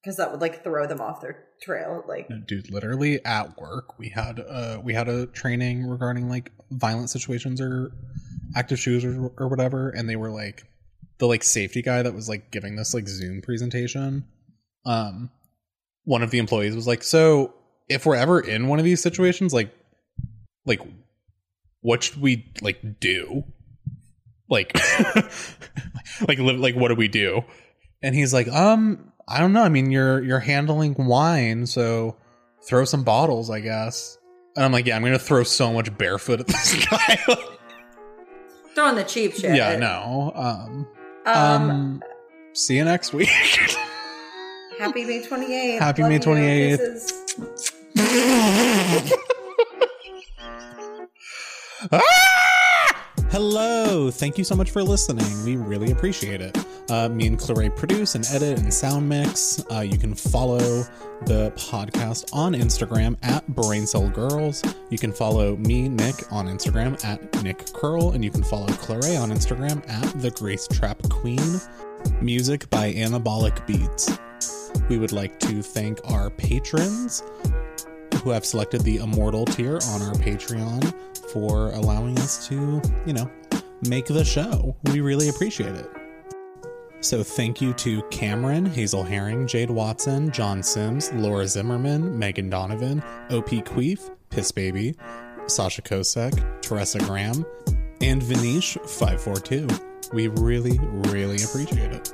Speaker 3: because that would like throw them off their trail. Like
Speaker 4: No, dude literally at work we had uh we had a training regarding like violent situations or active shooters or, or whatever and they were like the like safety guy that was like giving this like zoom presentation um one of the employees was like so if we're ever in one of these situations like like what should we like do like like li- like what do we do and he's like um i don't know i mean you're you're handling wine so throw some bottles i guess and i'm like yeah i'm gonna throw so much barefoot at this guy
Speaker 3: throwing the cheap shit.
Speaker 4: yeah no um
Speaker 3: Um,
Speaker 4: um see you next week
Speaker 3: happy May 28th.
Speaker 4: Happy
Speaker 3: Love
Speaker 4: May
Speaker 3: you.
Speaker 4: 28th.
Speaker 3: Kisses.
Speaker 4: Ah! Hello, thank you so much for listening. We really appreciate it. Uh, me and Clarae produce and edit and sound mix. Uh, you can follow the podcast on Instagram at Brain Cell Girls. You can follow me, Nick, on Instagram at Nick Curl, and you can follow Clarae on Instagram at The Grace Trap Queen. Music by Anabolic Beats. We would like to thank our patrons who have selected the immortal tier on our Patreon for allowing us to, you know, make the show. We really appreciate it. So thank you to Cameron, Hazel Herring, Jade Watson, John Sims, Laura Zimmerman, Megan Donovan, OP Queef, Piss Baby, Sasha Kosek, Teresa Graham, and Vanish542. We really, really appreciate
Speaker 5: it.